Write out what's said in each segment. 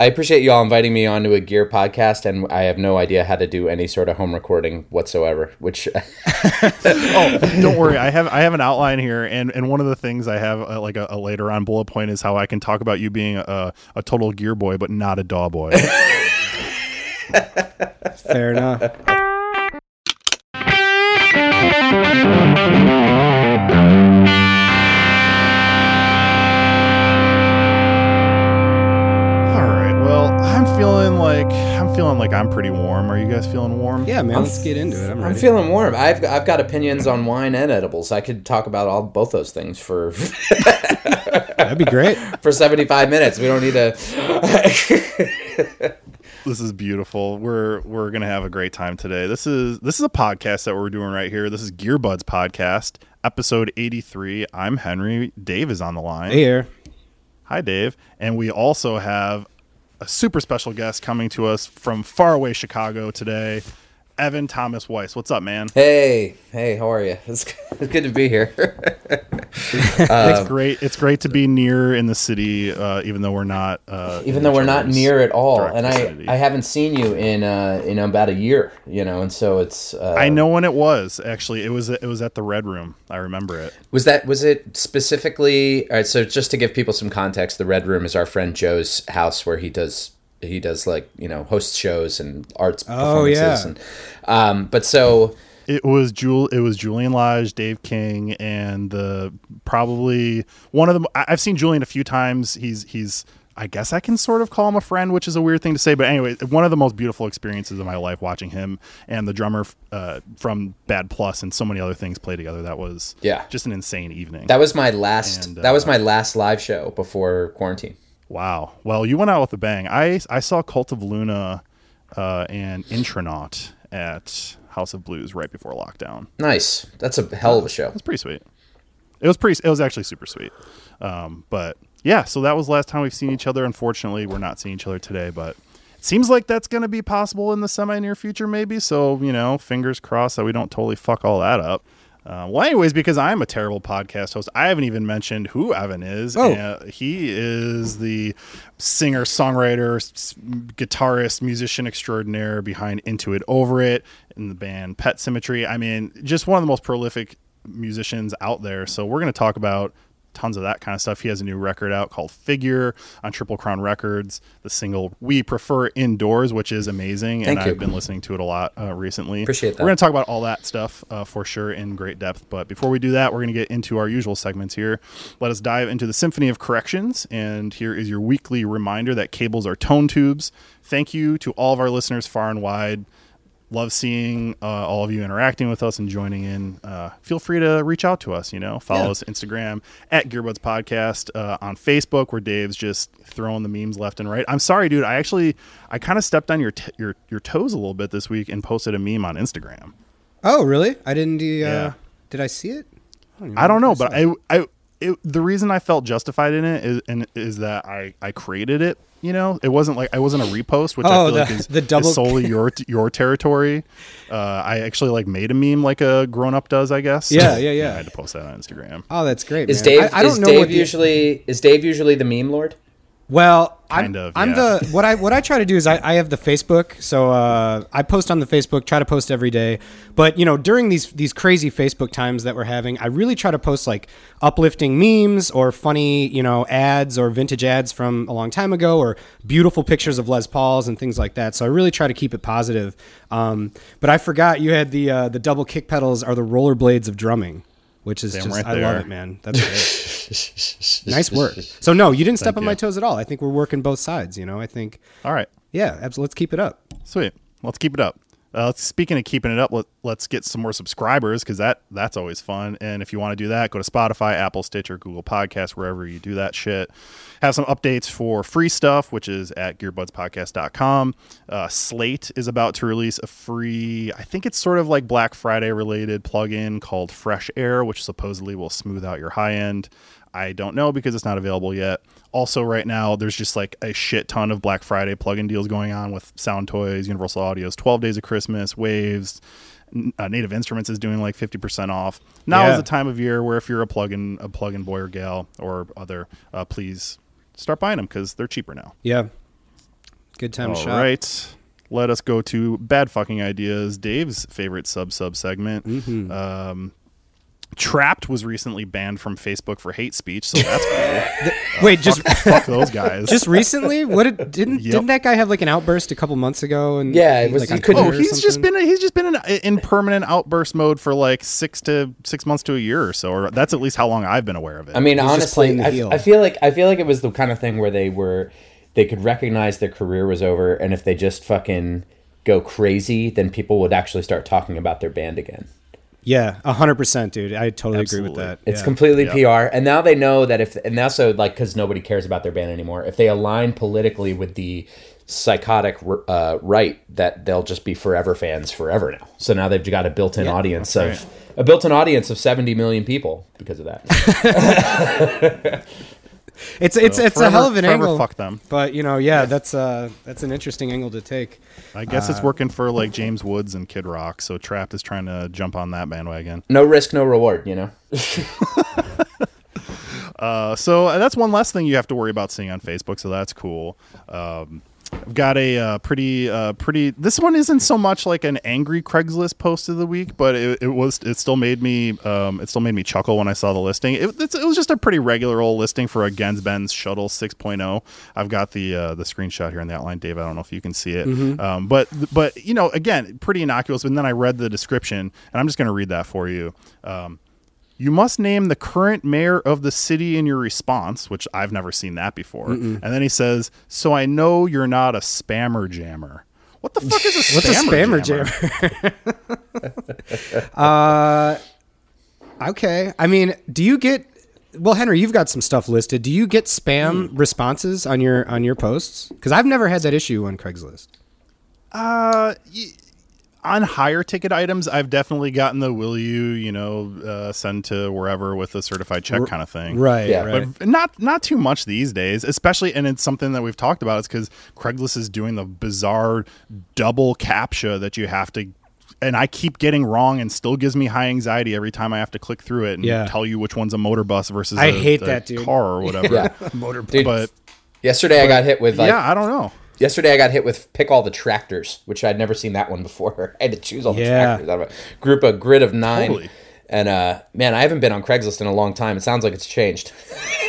I appreciate y'all inviting me onto a gear podcast, and I have no idea how to do any sort of home recording whatsoever. Which, oh, don't worry, I have I have an outline here, and and one of the things I have uh, like a, a, later on bullet point is how I can talk about you being a, a total gear boy, but not a daw boy. Fair enough. Feeling like I'm feeling like I'm pretty warm. Are you guys feeling warm? Yeah, man. I'm, let's get into it. I'm, I'm feeling warm. I've I've got opinions on wine and edibles. I could talk about all both those things for That'd be great. For 75 minutes. We don't need to This is beautiful. We're we're gonna have a great time today. This is this is a podcast that we're doing right here. This is Gearbuds podcast, episode eighty three. I'm Henry. Dave is on the line. Hey here. Hi, Dave. And we also have a super special guest coming to us from faraway Chicago today. Evan Thomas Weiss. What's up, man? Hey, hey, how are you? It's, it's good to be here. it's um, great. It's great to be near in the city, uh, even though we're not. Uh, even though we're not near at all, and I I haven't seen you in uh, in about a year, you know, and so it's. Uh, I know when it was actually. It was it was at the Red Room. I remember it. Was that was it specifically? All right, so just to give people some context, the Red Room is our friend Joe's house where he does he does like you know host shows and arts oh, performances. Yeah. And, um, but so it was Jul it was Julian Lage, Dave King, and the probably one of them. I've seen Julian a few times. He's he's I guess I can sort of call him a friend, which is a weird thing to say, but anyway, one of the most beautiful experiences of my life watching him and the drummer uh, from Bad Plus and so many other things play together. That was yeah, just an insane evening. That was my last. And, uh, that was uh, my last live show before quarantine. Wow. Well, you went out with a bang. I I saw Cult of Luna uh, and Intronaut at House of Blues right before lockdown. Nice. That's a hell of a show. That's pretty sweet. It was pretty. It was actually super sweet. Um, but yeah, so that was last time we've seen each other. Unfortunately, we're not seeing each other today, but it seems like that's going to be possible in the semi near future, maybe. So you know, fingers crossed that we don't totally fuck all that up. Uh, well, anyways, because I'm a terrible podcast host, I haven't even mentioned who Evan is. Oh. Uh, he is the singer, songwriter, guitarist, musician extraordinaire behind Into It Over It in the band Pet Symmetry. I mean, just one of the most prolific musicians out there. So we're going to talk about tons of that kind of stuff. He has a new record out called Figure on Triple Crown Records. The single We Prefer Indoors, which is amazing, Thank and you. I've been listening to it a lot uh, recently. Appreciate that. We're going to talk about all that stuff uh, for sure in great depth. But before we do that, we're going to get into our usual segments here. Let us dive into the Symphony of Corrections, and here is your weekly reminder that cables are tone tubes. Thank you to all of our listeners far and wide love seeing uh, all of you interacting with us and joining in. Uh, feel free to reach out to us. You know, follow yeah. us Instagram at Gearbuds Podcast uh, on Facebook, where Dave's just throwing the memes left and right. I'm sorry, dude. I actually I kind of stepped on your t- your your toes a little bit this week and posted a meme on Instagram. Oh, really? I didn't. Uh, yeah. Did I see it? I don't, I don't know, but I I it, the reason I felt justified in it is and is that I I created it you know, it wasn't like I wasn't a repost, which oh, I feel the, like is, the double... is solely your your territory. Uh, I actually like made a meme like a grown up does, I guess. Yeah, yeah, yeah. I had to post that on Instagram. Oh, that's great. Is man. Dave? I, I don't is know Dave usually the... is Dave usually the meme lord? Well, kind I'm, of. I'm yeah. the what I what I try to do is I, I have the Facebook, so uh, I post on the Facebook, try to post every day. But you know, during these these crazy Facebook times that we're having, I really try to post like uplifting memes or funny you know ads or vintage ads from a long time ago or beautiful pictures of Les Pauls and things like that. So I really try to keep it positive. Um, but I forgot you had the uh, the double kick pedals are the rollerblades of drumming which is Damn just right I love it, man. That's great. nice work. So no, you didn't step Thank on you. my toes at all. I think we're working both sides. You know, I think. All right. Yeah, absolutely. Let's keep it up. Sweet. Let's keep it up. Uh, speaking of keeping it up, let, us get some more subscribers because that that's always fun. And if you want to do that, go to Spotify, Apple, Stitcher, Google Podcasts, wherever you do that shit. Have some updates for free stuff, which is at gearbudspodcast.com. Uh, Slate is about to release a free, I think it's sort of like Black Friday related plugin called Fresh Air, which supposedly will smooth out your high end. I don't know because it's not available yet. Also, right now, there's just like a shit ton of Black Friday plugin deals going on with Soundtoys Universal Audio's 12 Days of Christmas, Waves. Uh, Native Instruments is doing like 50% off. Now yeah. is the time of year where if you're a plugin a plugin boy or gal or other, uh, please start buying them because they're cheaper now. Yeah. Good time All to shop. right. Let us go to bad fucking ideas. Dave's favorite sub sub segment. Mm-hmm. Um, Trapt was recently banned from Facebook for hate speech, so that's cool. Uh, wait, just Fuck those guys. just recently? What did, didn't Yep. didn't that guy have like an outburst a couple months ago? And Yeah, it he, was- like you on couldn't- Oh, he's just something? been he's just been in, in permanent outburst mode for like six to six months to a year or so, or that's at least how long I've been aware of it. I mean, He's honestly, I. I feel like I feel like it was the kind of thing where they were they could recognize their career was over, and if they just fucking go crazy, then people would actually start talking about their band again. Yeah, hundred percent, dude. I totally Absolutely. agree with that. It's yeah. completely Yeah. PR, and now they know that if and also like because nobody cares about their band anymore. If they align politically with the psychotic uh, right, that they'll just be forever fans forever now. So now they've got a built-in audience of right. a built-in audience of seventy million people because of that. It's it's So it's a forever- hell of an angle. Fuck them. But you know, yeah, that's uh that's an interesting angle to take. I guess Uh, it's working for like James Woods and Kid Rock. So Trapt is trying to jump on that bandwagon. no risk, no reward. You know. Uh, so uh, that's one less thing you have to worry about seeing on Facebook. So that's cool. Um, I've got a uh, pretty, uh, pretty. This one isn't so much like an angry Craigslist post of the week, but it, it was. It still made me. Um, it still made me chuckle when I saw the listing. It, it's, it was just a pretty regular old listing for a Gens Shuttle 6.0. I've got the uh, the screenshot here in the outline, Dave. I don't know if you can see it, um, but but you know, again, pretty innocuous. And then I read the description, and I'm just going to read that for you. Um, you must name the current mayor of the city in your response, which I've never seen that before. And then he says, "So I know you're not a spammer jammer." What the fuck is a What's spammer, a spammer Uh, okay. I mean, do you get? Well, Henry, you've got some stuff listed. Do you get spam Hmm. responses on your on your posts? Because I've never had that issue on Craigslist. Uh, y- on higher ticket items, I've definitely gotten the "Will you, you know, uh, send to wherever with a certified check" kind of thing. Right. Yeah. Right. But not not too much these days, especially, and it's something that we've talked about. It's because Craigslist is doing the bizarre double captcha that you have to, and I keep getting wrong, and still gives me high anxiety every time I have to click through it and Yeah. tell you which one's a motor bus versus I a- hate a that, dude. car or whatever. Yeah. Dude, But yesterday I got hit with like yeah, I don't know. Yesterday I got hit with pick all the tractors, which I'd never seen that one before. I had to choose all the Yeah. tractors out of a group, of grid of nine. Totally. And uh, man, I haven't been on Craigslist in a long time. It sounds like it's changed.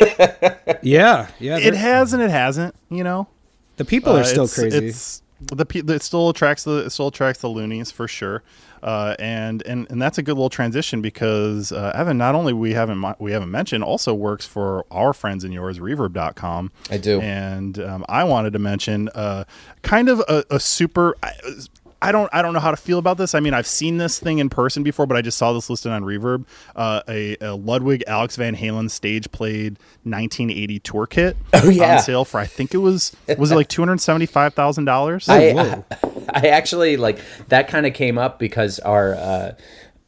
yeah. Yeah. It has and it hasn't. You know, the people Uh, are still it's- crazy. It's the pe- it still attracts the it still attracts the loonies for sure. Uh, and and and that's a good little transition because uh, Evan not only we haven't we haven't mentioned also works for our friends and yours Reverb.com. I do. and um, I wanted to mention uh, kind of a, a super. I, don't I don't know how to feel about this. I mean, I've seen this thing in person before, but I just saw this listed on Reverb. Uh, a, a Ludwig Alex Van Halen stage played 1980 tour kit Oh, yeah. on sale for I think it was was it like two hundred seventy five thousand dollars. I, I actually like that kind of came up because our uh,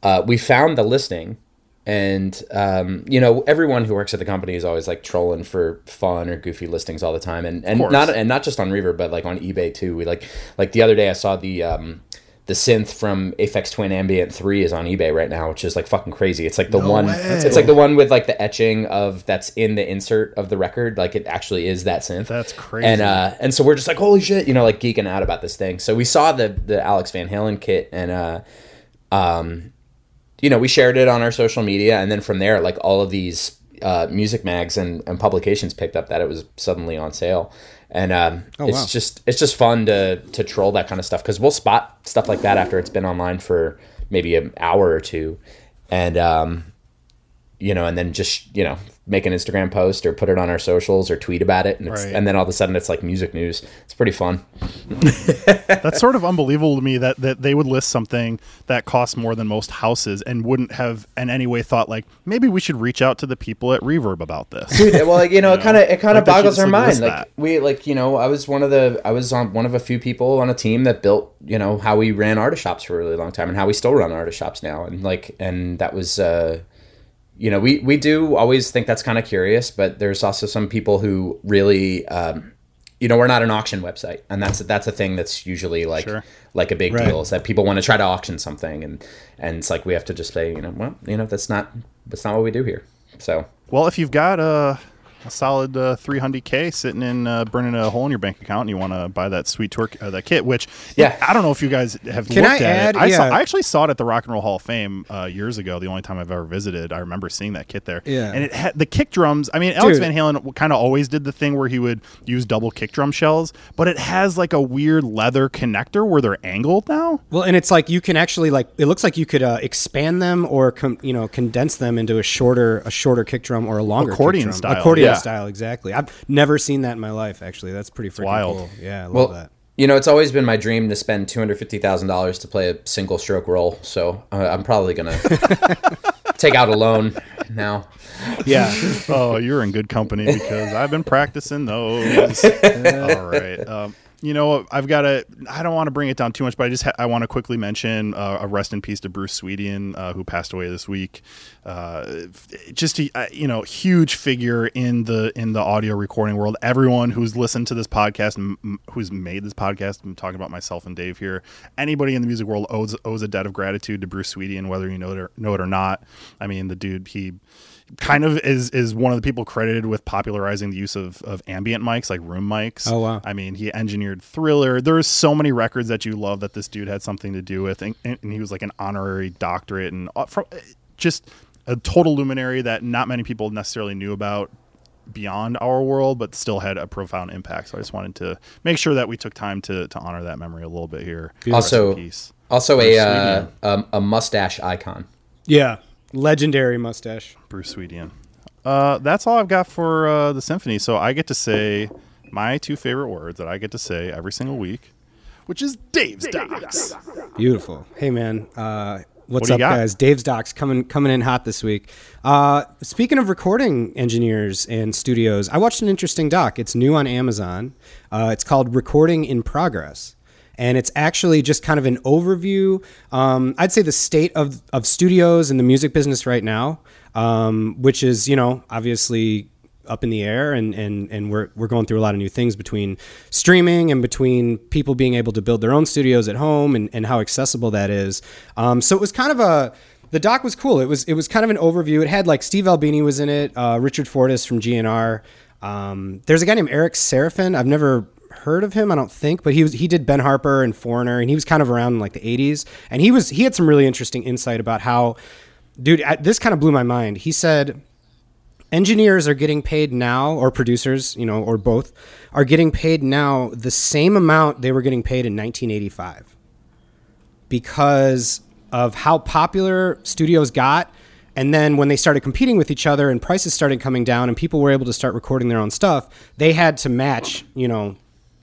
uh, we found the listing, and um, you know everyone who works at the company is always like trolling for fun or goofy listings all the time, and and not and not just on Reverb, but like on eBay too. We like like the other day I saw the. Um, the synth from Aphex Twin Ambient 3 is on eBay right now, which is like fucking crazy. It's like the one way. it's like the one with like the etching of that's in the insert of the record. Like it actually is that synth. That's crazy. And uh and so we're just like, holy shit, you know, like geeking out about this thing. So we saw the the Alex Van Halen kit and uh um you know, we shared it on our social media and then from there like all of these uh music mags and, and publications picked up that it was suddenly on sale. And um it's Oh, wow. just it's just fun to to troll that kind of stuff cuz we'll spot stuff like that after it's been online for maybe an hour or two and um you know, and then just you know make an Instagram post or put it on our socials or tweet about it, and it's, Right. and then all of a sudden it's like music news. It's pretty fun. That's sort of unbelievable to me that, that they would list something that costs more than most houses and wouldn't have in any way thought like maybe we should reach out to the people at Reverb about this. Dude, well, like, you know, it kind of it kind of they boggles just, our like, mind. Like that. we like you know, I was one of the I was on one of a few people on a team that built you know how we ran artist shops for a really long time and how we still run artist shops now, and like and that was. uh you know, we, we do always think that's kind of curious, but there's also some people who really, um, you know, we're not an auction website, and that's that's a thing that's usually like Sure. like a big Right. deal is that people want to try to auction something, and and it's like we have to just say, you know, well, you know, that's not that's not what we do here. So Well, if you've got uh a solid uh, 300k sitting in uh, burning a hole in your bank account, and you want to buy that sweet tour uh, that kit. Which yeah, I don't know if you guys have Can looked I at add, it. I, yeah. saw, I actually saw it at the Rock and Roll Hall of Fame uh, years ago. The only time I've ever visited, I remember seeing that kit there. Yeah, and it had the kick drums. I mean, Alex Dude. Van Halen kind of always did the thing where he would use double kick drum shells, but it has like a weird leather connector where they're angled now. Well, and it's like you can actually like it looks like you could uh, expand them or com- you know condense them into a shorter a shorter kick drum or a longer accordion style. Accordion yeah. Style, exactly. I've never seen that in my life. Actually, that's pretty freaking wild. cool. Yeah, I love well, that. You know, it's always been my dream to spend two hundred fifty thousand dollars to play a single stroke roll. So uh, I'm probably gonna take out a loan now. Yeah. oh, you're in good company because I've been practicing those. All right. Um, you know, I've got to. I don't want to bring it down too much, but I just ha- I want to quickly mention uh, a rest in peace to Bruce Swedien, uh, who passed away this week. Uh, just a you know huge figure in the in the audio recording world. Everyone who's listened to this podcast, m- who's made this podcast, I'm talking about myself and Dave here. Anybody in the music world owes owes a debt of gratitude to Bruce Swedien, whether you know it or know it or not. I mean, the dude he kind of is is one of the people credited with popularizing the use of, of ambient mics like room mics. Oh wow. I mean he engineered thriller. There's so many records that you love that this dude had something to do with and, and he was like an honorary doctorate and uh, from just a total luminary that not many people necessarily knew about beyond our world but still had a profound impact. So i just wanted to make sure that we took time to to honor that memory a little bit here. Also also a, uh, a a mustache icon. Yeah Legendary mustache. Bruce Swedien. Uh, that's all I've got for uh, the symphony. So I get to say my two favorite words that I get to say every single week, which is Dave's Docs. Beautiful. Hey man, uh, what's what up, guys? Dave's Docs coming coming in hot this week. Uh, speaking of recording engineers and studios, I watched an interesting doc. It's new on Amazon. Uh, it's called Recording in Progress and it's actually just kind of an overview. Um, I'd say the state of of studios and the music business right now, um, which is you know obviously up in the air and, and, and we're, we're going through a lot of new things between streaming and between people being able to build their own studios at home and, and how accessible that is. Um, so it was kind of a, the doc was cool. It was, it was kind of an overview. It had like Steve Albini was in it, uh, Richard Fortus from GNR. Um, there's a guy named Eric Sarafin. I've never heard of him, I don't think, but he was he did Ben Harper and Foreigner, and he was kind of around in like the '80s, and he was he had some really interesting insight about how, dude, this kind of blew my mind. He said engineers are getting paid now, or producers, you know, or both, are getting paid now the same amount they were getting paid in 1985 because of how popular studios got. And then when they started competing with each other and prices started coming down and people were able to start recording their own stuff, they had to match, you know,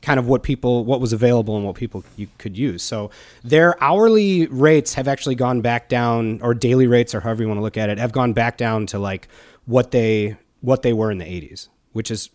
kind of what people what was available and what people you could use. So their hourly rates have actually gone back down, or daily rates, or however you want to look at it, have gone back down to like what they what they were in the 80s, which is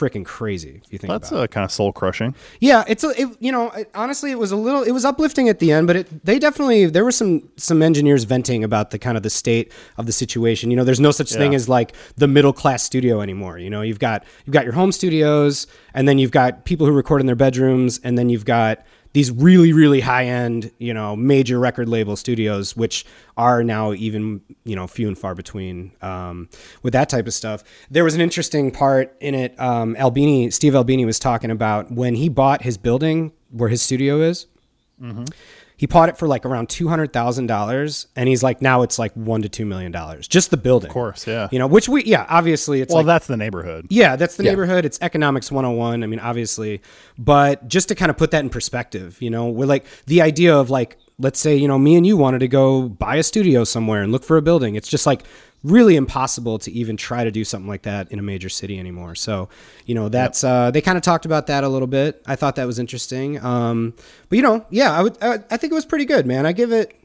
freaking crazy if you think that's uh, kind of soul crushing yeah it's a it, you know it, honestly it was a little it was uplifting at the end but it they definitely there were some some engineers venting about the kind of the state of the situation. You know there's no such yeah. thing as like the middle class studio anymore. You know you've got you've got your home studios and then you've got people who record in their bedrooms and then you've got these really really high end you know major record label studios which are now even you know few and far between um, with that type of stuff there was an interesting part in it um, albini steve albini was talking about when he bought his building where his studio is mm-hmm. He bought it for like around two hundred thousand dollars, and he's like, now it's like one to two million dollars, just the building. Of course, yeah. You know, which we, yeah, obviously, it's well, like, that's the neighborhood. Yeah, that's the yeah. neighborhood. It's economics one hundred and one. I mean, obviously, but just to kind of put that in perspective, you know, we're like the idea of like, let's say, you know, me and you wanted to go buy a studio somewhere and look for a building. It's just like really impossible to even try to do something like that in a major city anymore. So, you know, that's yep. uh, they kind of talked about that a little bit. I thought that was interesting. Um, but you know, yeah, I would I, I, think it was pretty good, man. I give it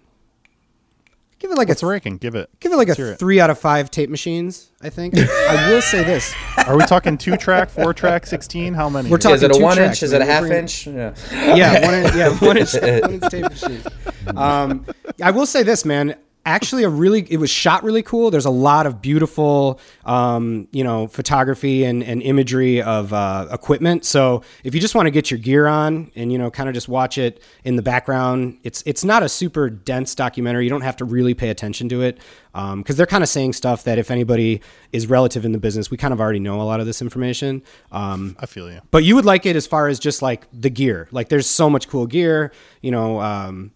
give it like What's a ranking. Give it give it like Let's a three out of five tape machines. I think I will say this. Are we talking two track, four track, sixteen? How many? We're talking. Is it a one tracks, inch? Is it a half inch? Yeah, yeah, one inch, yeah, one inch, one inch tape machine. Um, I will say this, man actually a really it was shot really cool. There's a lot of beautiful um, you know photography and, and imagery of uh, equipment. So if you just want to get your gear on and you know kind of just watch it in the background it's it's not a super dense documentary. You don't have to really pay attention to it because um, they're kind of saying stuff that if anybody is relative in the business we kind of already know a lot of this information um, i feel you. but you would like it as far as just like the gear. Like there's so much cool gear you know um,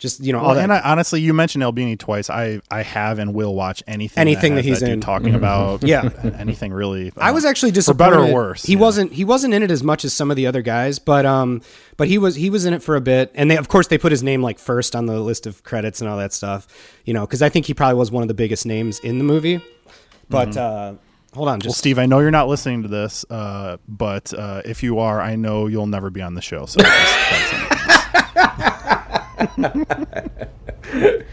just you know, well, and I, honestly, you mentioned Albini twice. I I have and will watch anything anything that, that he's that in talking mm-hmm. about. yeah, anything really. I was actually just for better or worse. He yeah. wasn't he wasn't in it as much as some of the other guys, but um, but he was he was in it for a bit, and they of course they put his name like first on the list of credits and all that stuff, you know, because I think he probably was one of the biggest names in the movie. But mm-hmm. uh, hold on, just well, Steve, I know you're not listening to this, uh, but uh, if you are, I know you'll never be on the show. So.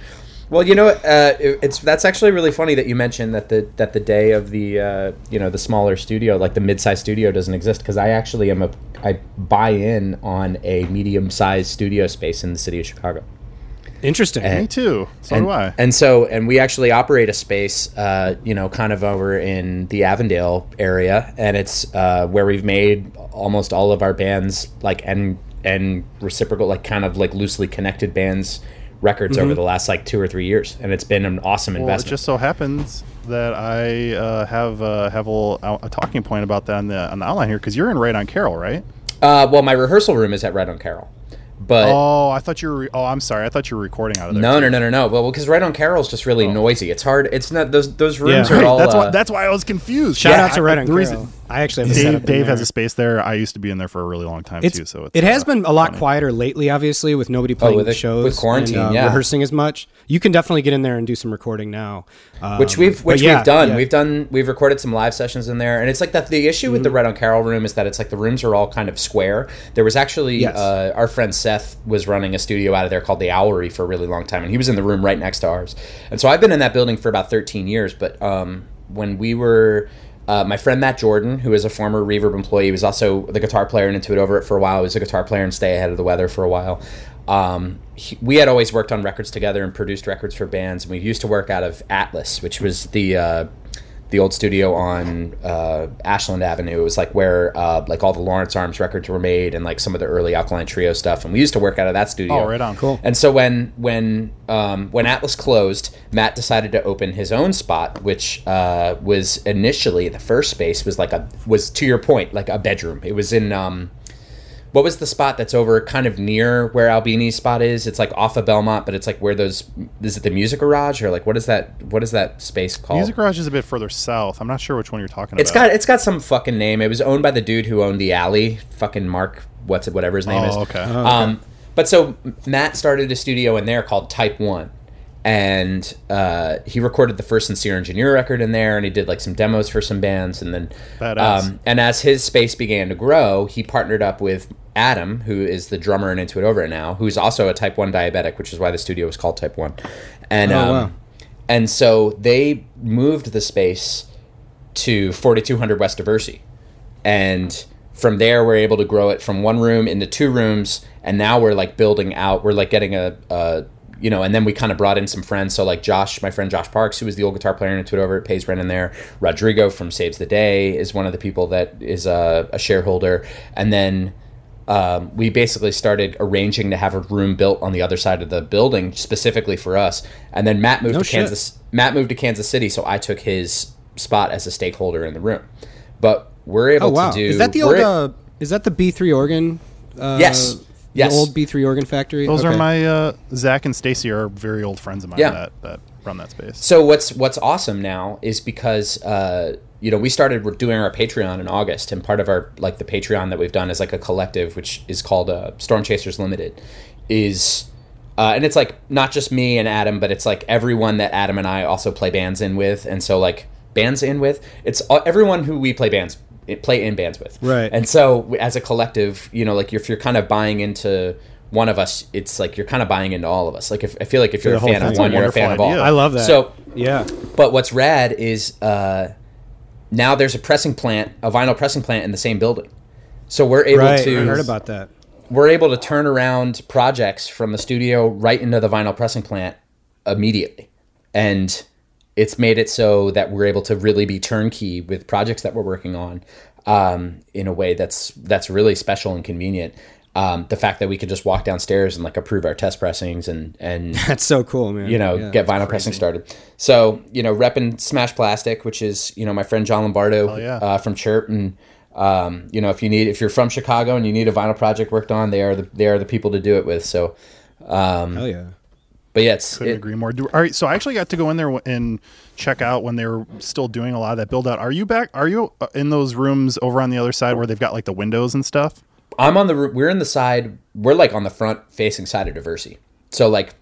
well, you know, uh, it's that's actually really funny that you mentioned that the that the day of the uh, you know the smaller studio, like the mid-sized studio, doesn't exist because I actually am a I buy in on a medium-sized studio space in the city of Chicago. Interesting. And, Me too. So and, do I. And so, and we actually operate a space, uh, you know, kind of over in the Avondale area, and it's uh, where we've made almost all of our bands, like and and reciprocal, like kind of like loosely connected bands records mm-hmm. over the last like two or three years, and it's been an awesome well, investment. It just so happens that I uh, have uh, have a, little, a talking point about that on the on the outline here because you're in Right on Carroll, right? Uh, well, my rehearsal room is at Right on Carroll. But oh, I thought you were. Oh, I'm sorry. I thought you were recording out of there. No, too. no, no, no, no. Well, because right on Carroll is just really oh. noisy. It's hard. It's not those those rooms yeah. are all. That's uh, why. That's why I was confused. Shout yeah, out to Right on Carroll. Reason, I actually have Dave, Dave has a space there. I used to be in there for a really long time it's, too. So it has uh, been a lot funny. quieter lately, obviously, with nobody oh, playing oh, with the shows, with quarantine, and, uh, yeah. rehearsing as much. You can definitely get in there and do some recording now, um, which we've which yeah, we've done. Yeah. We've done we've recorded some live sessions in there, and it's like that. The issue mm-hmm. with the mm-hmm. On Carroll room is that it's like the rooms are all kind of square. There was actually yes. uh, our friend Seth was running a studio out of there called the Owlery for a really long time, and he was in the room right next to ours. And so I've been in that building for about 13 years, but um, when we were uh, my friend Matt Jordan, who is a former Reverb employee, he was also the guitar player in Into It Over It for a while. He was a guitar player and Stay Ahead of the Weather for a while. Um, he, we had always worked on records together and produced records for bands. And we used to work out of Atlas, which was the uh, the old studio on uh, Ashland Avenue. It was like where uh, like all the Lawrence Arms records were made and like some of the early Alkaline Trio stuff. And we used to work out of that studio. Oh, right on, cool. And so when when um, when Atlas closed, Matt decided to open his own spot, which uh, was initially the first space was like a was to your point like a bedroom. It was in um, what was the spot that's over kind of near where Albini's spot is? It's like off of Belmont, but it's like where those is it the Music Garage or like what is that? What is that space called? Music Garage is a bit further south. I'm not sure which one you're talking it's about. It's got it's got some fucking name. It was owned by the dude who owned the alley, fucking Mark. What's it? Whatever his name oh, is. Okay. Oh, okay. Um, but so Matt started a studio in there called Type One, and uh, he recorded the first Sincere Engineer record in there, and he did like some demos for some bands, and then um, and as his space began to grow, he partnered up with Adam, who is the drummer in Into It Over It now, who's also a Type One diabetic, which is why the studio was called Type One, and oh, um, wow. and so they moved the space to 4200 West Diversey, and from there we're able to grow it from one room into two rooms, and now we're like building out. We're like getting a, a you know, and then we kind of brought in some friends. So like Josh, my friend Josh Parks, who was the old guitar player in Into It Over, it pays rent in there. Rodrigo from Saves the Day is one of the people that is a, a shareholder, and then. Um, we basically started arranging to have a room built on the other side of the building specifically for us. And then Matt moved no to shit. Kansas. Matt moved to Kansas City, so I took his spot as a stakeholder in the room. But we're able oh, wow. to do. Is that the old? Uh, is that the B three organ? Uh, yes. Yes. The old B3 organ factory. Those okay. are my uh, Zach and Stacy are very old friends of mine yeah. that, that run that space. So what's what's awesome now is because uh, you know we started doing our Patreon in August, and part of our like the Patreon that we've done is like a collective which is called uh, Storm Chasers Limited, is. Uh, and it's like not just me and Adam, but it's like everyone that Adam and I also play bands in with, and so like bands in with. It's everyone who we play bands play in bands with. Right. And so as a collective, you know, like if you're kind of buying into one of us, it's like you're kind of buying into all of us. Like if I feel like if you're a fan of one, you're a fan idea. of all. I love that. So yeah. But what's rad is uh, now there's a pressing plant, a vinyl pressing plant in the same building. So we're able right. to. I heard about that. We're able to turn around projects from the studio right into the vinyl pressing plant immediately and it's made it so that we're able to really be turnkey with projects that we're working on um, in a way that's that's really special and convenient. Um, the fact that we could just walk downstairs and like approve our test pressings and and that's so cool, man. You know, yeah, get vinyl crazy. pressing started. So you know, repping Smash Plastic, which is you know my friend John Lombardo yeah. uh, from Chirp, and um, you know if you need if you're from Chicago and you need a vinyl project worked on, they are the they are the people to do it with. So, um, hell yeah. But yeah, it's couldn't it, agree more. Do, all right, so I actually got to go in there and check out when they were still doing a lot of that build out. Are you back? Are you uh, in those rooms over on the other side where they've got like the windows and stuff? I'm on the. We're in the side. We're like on the front facing side of Diversey. So like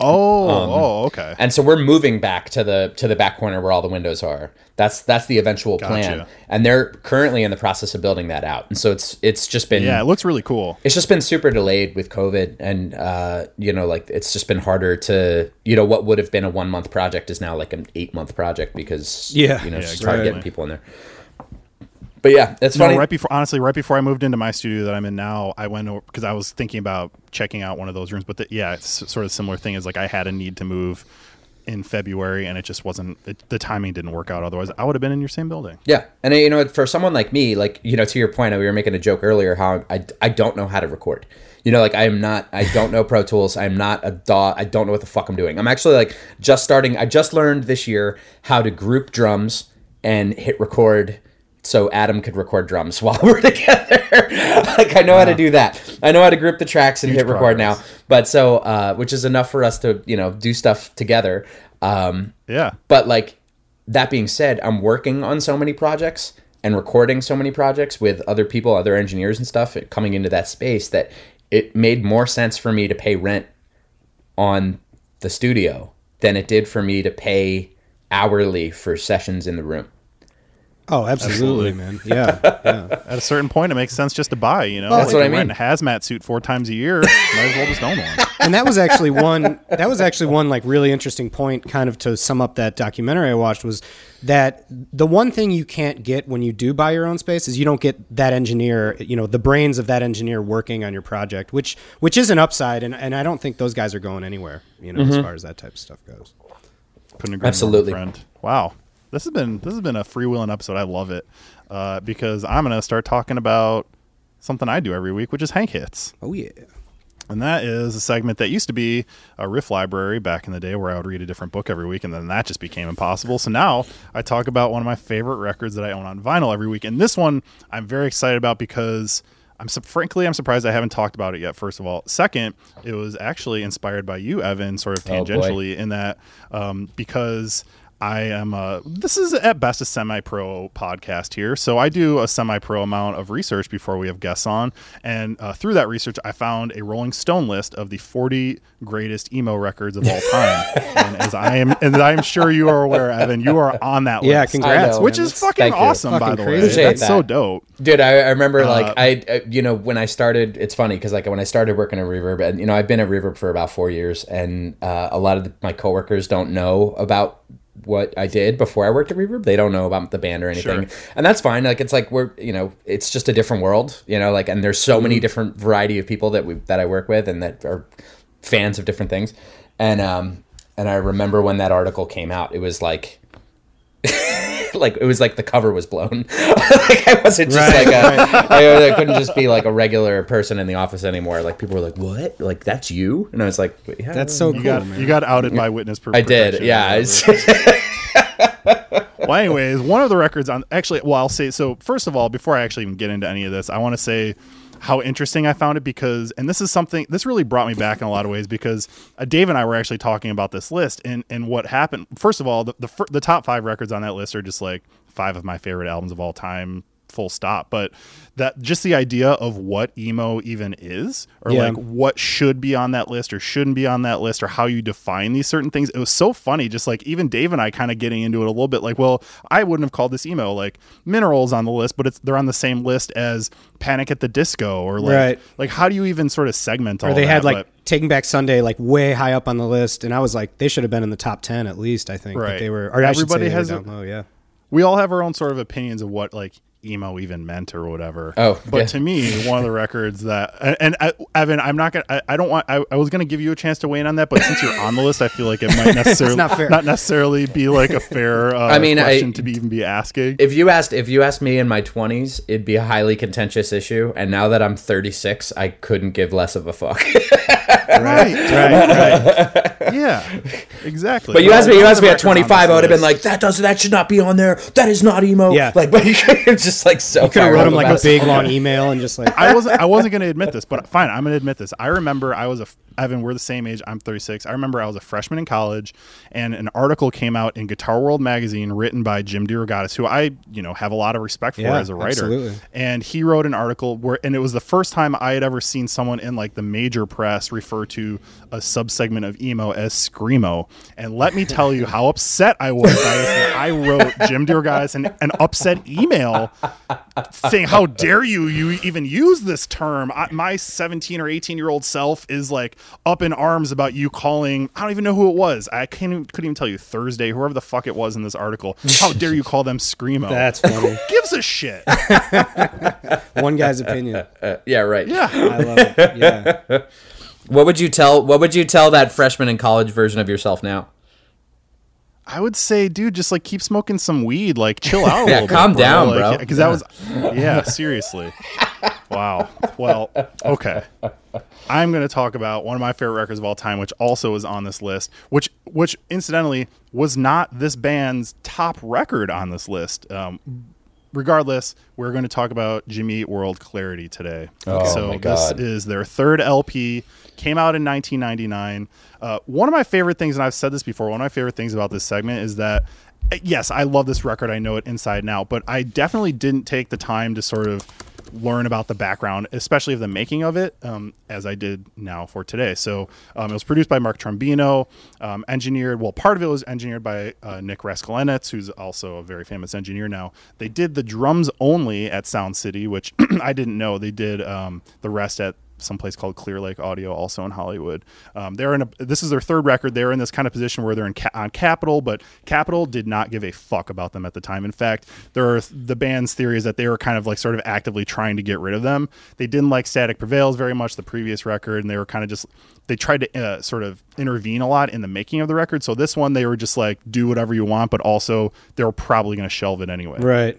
Oh, um, oh, okay. And so we're moving back to the to the back corner where all the windows are. That's that's the eventual gotcha. plan. And they're currently in the process of building that out. And so it's it's just been Yeah, it looks really cool. It's just been super delayed with COVID and uh, you know, like it's just been harder to you know, what would have been a one month project is now like an eight month project because yeah, you know, yeah, it's exactly. hard getting people in there. But yeah, it's no, funny. Right before, honestly, right before I moved into my studio that I'm in now, I went over because I was thinking about checking out one of those rooms. But the, yeah, it's sort of similar thing. Is like I had a need to move in February, and it just wasn't. It, the timing didn't work out. Otherwise, I would have been in your same building. Yeah, and you know, for someone like me, like you know, to your point, we were making a joke earlier how I I don't know how to record. You know, like I am not. I don't know Pro Tools. I'm not a DAW. I don't know what the fuck I'm doing. I'm actually like just starting. I just learned this year how to group drums and hit record so Adam could record drums while we're together. like I know how to do that. I know how to group the tracks and Huge hit record progress. now. But so uh, which is enough for us to, you know, do stuff together. Um, yeah. But like that being said, I'm working on so many projects and recording so many projects with other people, other engineers and stuff coming into that space that it made more sense for me to pay rent on the studio than it did for me to pay hourly for sessions in the room. Oh, absolutely, absolutely. man. Yeah, yeah. At a certain point, it makes sense just to buy. You know, that's like what I mean. A hazmat suit four times a year, might as well just own one. And that was actually one. That was actually one like really interesting point, kind of to sum up that documentary I watched was that the one thing you can't get when you do buy your own space is you don't get that engineer, you know, the brains of that engineer working on your project, which which is an upside, and and I don't think those guys are going anywhere, you know, mm-hmm. as far as that type of stuff goes. Couldn't agree Absolutely. more, friend. Wow. This has been this has been a freewheeling episode. I love it uh, because I'm gonna start talking about something I do every week, which is Hank hits. Oh yeah. And that is a segment that used to be a riff library back in the day where I would read a different book every week, and then that just became impossible. So now I talk about one of my favorite records that I own on vinyl every week. And this one I'm very excited about because I'm frankly I'm surprised I haven't talked about it yet. First of all, second, it was actually inspired by you, Evan, sort of oh, tangentially oh in that um, because I am a, this is at best a semi pro podcast here. So I do a semi pro amount of research before we have guests on. And uh, through that research, I found a Rolling Stone list of the 40 greatest emo records of all time. and as I am, and I am sure you are aware, Evan, you are on that list. Yeah, congrats. Know, which man. is fucking Thank awesome, fucking by the way. That's that. so dope. Dude, I, I remember uh, like, I, you know, when I started, it's funny because like when I started working at Reverb, and, you know, I've been at Reverb for about four years, and uh, a lot of the, my coworkers don't know about what I did before I worked at Reverb. They don't know about the band or anything, sure. and that's fine. Like it's like we're you know it's just a different world, you know. Like and there's so mm-hmm. many different variety of people that we that I work with and that are fans of different things, and um and I remember when that article came out, it was like. like it was like the cover was blown. like I wasn't just right, like a, right. I, I, couldn't just be like a regular person in the office anymore. Like people were like, "What? Like that's you?" And I was like, yeah, "That's so you cool." Got, man. You got outed by witness. I did. Yeah. well, anyways, one of the records on actually, well, I'll say so. First of all, before I actually even get into any of this, I want to say how interesting I found it because, and this is something this really brought me back in a lot of ways because uh, Dave and I were actually talking about this list and and what happened. First of all, the the, the top five records on that list are just like five of my favorite albums of all time full stop but that just the idea of what emo even is or yeah. like what should be on that list or shouldn't be on that list or how you define these certain things it was so funny just like even dave and i kind of getting into it a little bit like well i wouldn't have called this emo like minerals on the list but it's they're on the same list as panic at the disco or like right. like how do you even sort of segment all or they that? had like but, taking back sunday like way high up on the list and i was like they should have been in the top 10 at least i think right they were or everybody has a, low, yeah we all have our own sort of opinions of what like emo even meant or whatever. Oh, but yeah. to me, one of the records that and, I, Evan, I'm not gonna. I, I don't want. I, I, was gonna give you a chance to weigh in on that, but since you're on the list, I feel like it might necessarily not, not, necessarily be like a fair. Uh, I mean, question to be even be asking. If you asked, if you asked me in my 20s, it'd be a highly contentious issue, and now that I'm 36, I couldn't give less of a fuck. right, right, right. Yeah, exactly. But you asked me, you asked me at 25, I would have been like, that does that should not be on there. That is not emo. Yeah, like, but you're just like so. You could have wrote him like a big long email and just like. I wasn't. I wasn't going to admit this, but fine. I'm going to admit this. I remember I was a Evan, we're the same age. I'm 36. I remember I was a freshman in college, and an article came out in Guitar World magazine written by Jim DeRogatis, who I, you know, have a lot of respect for yeah, as a writer. Absolutely. And he wrote an article where, and it was the first time I had ever seen someone in like the major press refer to a subsegment of emo as screamo. And let me tell you how upset I was. I wrote Jim DeRogatis an, an upset email saying, "How dare you? You even use this term? I, my 17 or 18 year old self is like." up in arms about you calling. I don't even know who it was. I can't even, couldn't even tell you Thursday, whoever the fuck it was in this article. How dare you call them screamo? That's funny. Who gives a shit? One guy's opinion. Uh, yeah, right. Yeah, I love it. Yeah. What would you tell? What would you tell that freshman in college version of yourself now? I would say, dude, just like keep smoking some weed, like chill out a yeah, little calm bit, down, bro. bro. Because that was, yeah, seriously. Wow. Well, okay. I'm going to talk about one of my favorite records of all time, which also is on this list, which, which incidentally was not this band's top record on this list. Um, regardless, we're going to talk about Jimmy Eat World Clarity today. Oh, so this is their third LP, came out in 1999. Uh, one of my favorite things, and I've said this before, one of my favorite things about this segment is that yes, I love this record. I know it inside and out, but I definitely didn't take the time to sort of learn about the background, especially of the making of it, um, as I did now for today. So um, it was produced by Mark Trombino, um, engineered. Well, part of it was engineered by uh, Nick Raskulinecz, who's also a very famous engineer now. They did the drums only at Sound City, which I didn't know. They did um, the rest at someplace called Clear Lake Audio, also in Hollywood. Um, they're in a. This is their third record. They're in this kind of position where they're in ca- on Capitol, but Capitol did not give a fuck about them at the time. In fact, there are the band's theory is that they were kind of like sort of actively trying to get rid of them. They didn't like Static Prevails very much, the previous record, and they were kind of just they tried to uh, sort of intervene a lot in the making of the record. So this one, they were just like, do whatever you want, but also they were probably going to shelve it anyway. Right.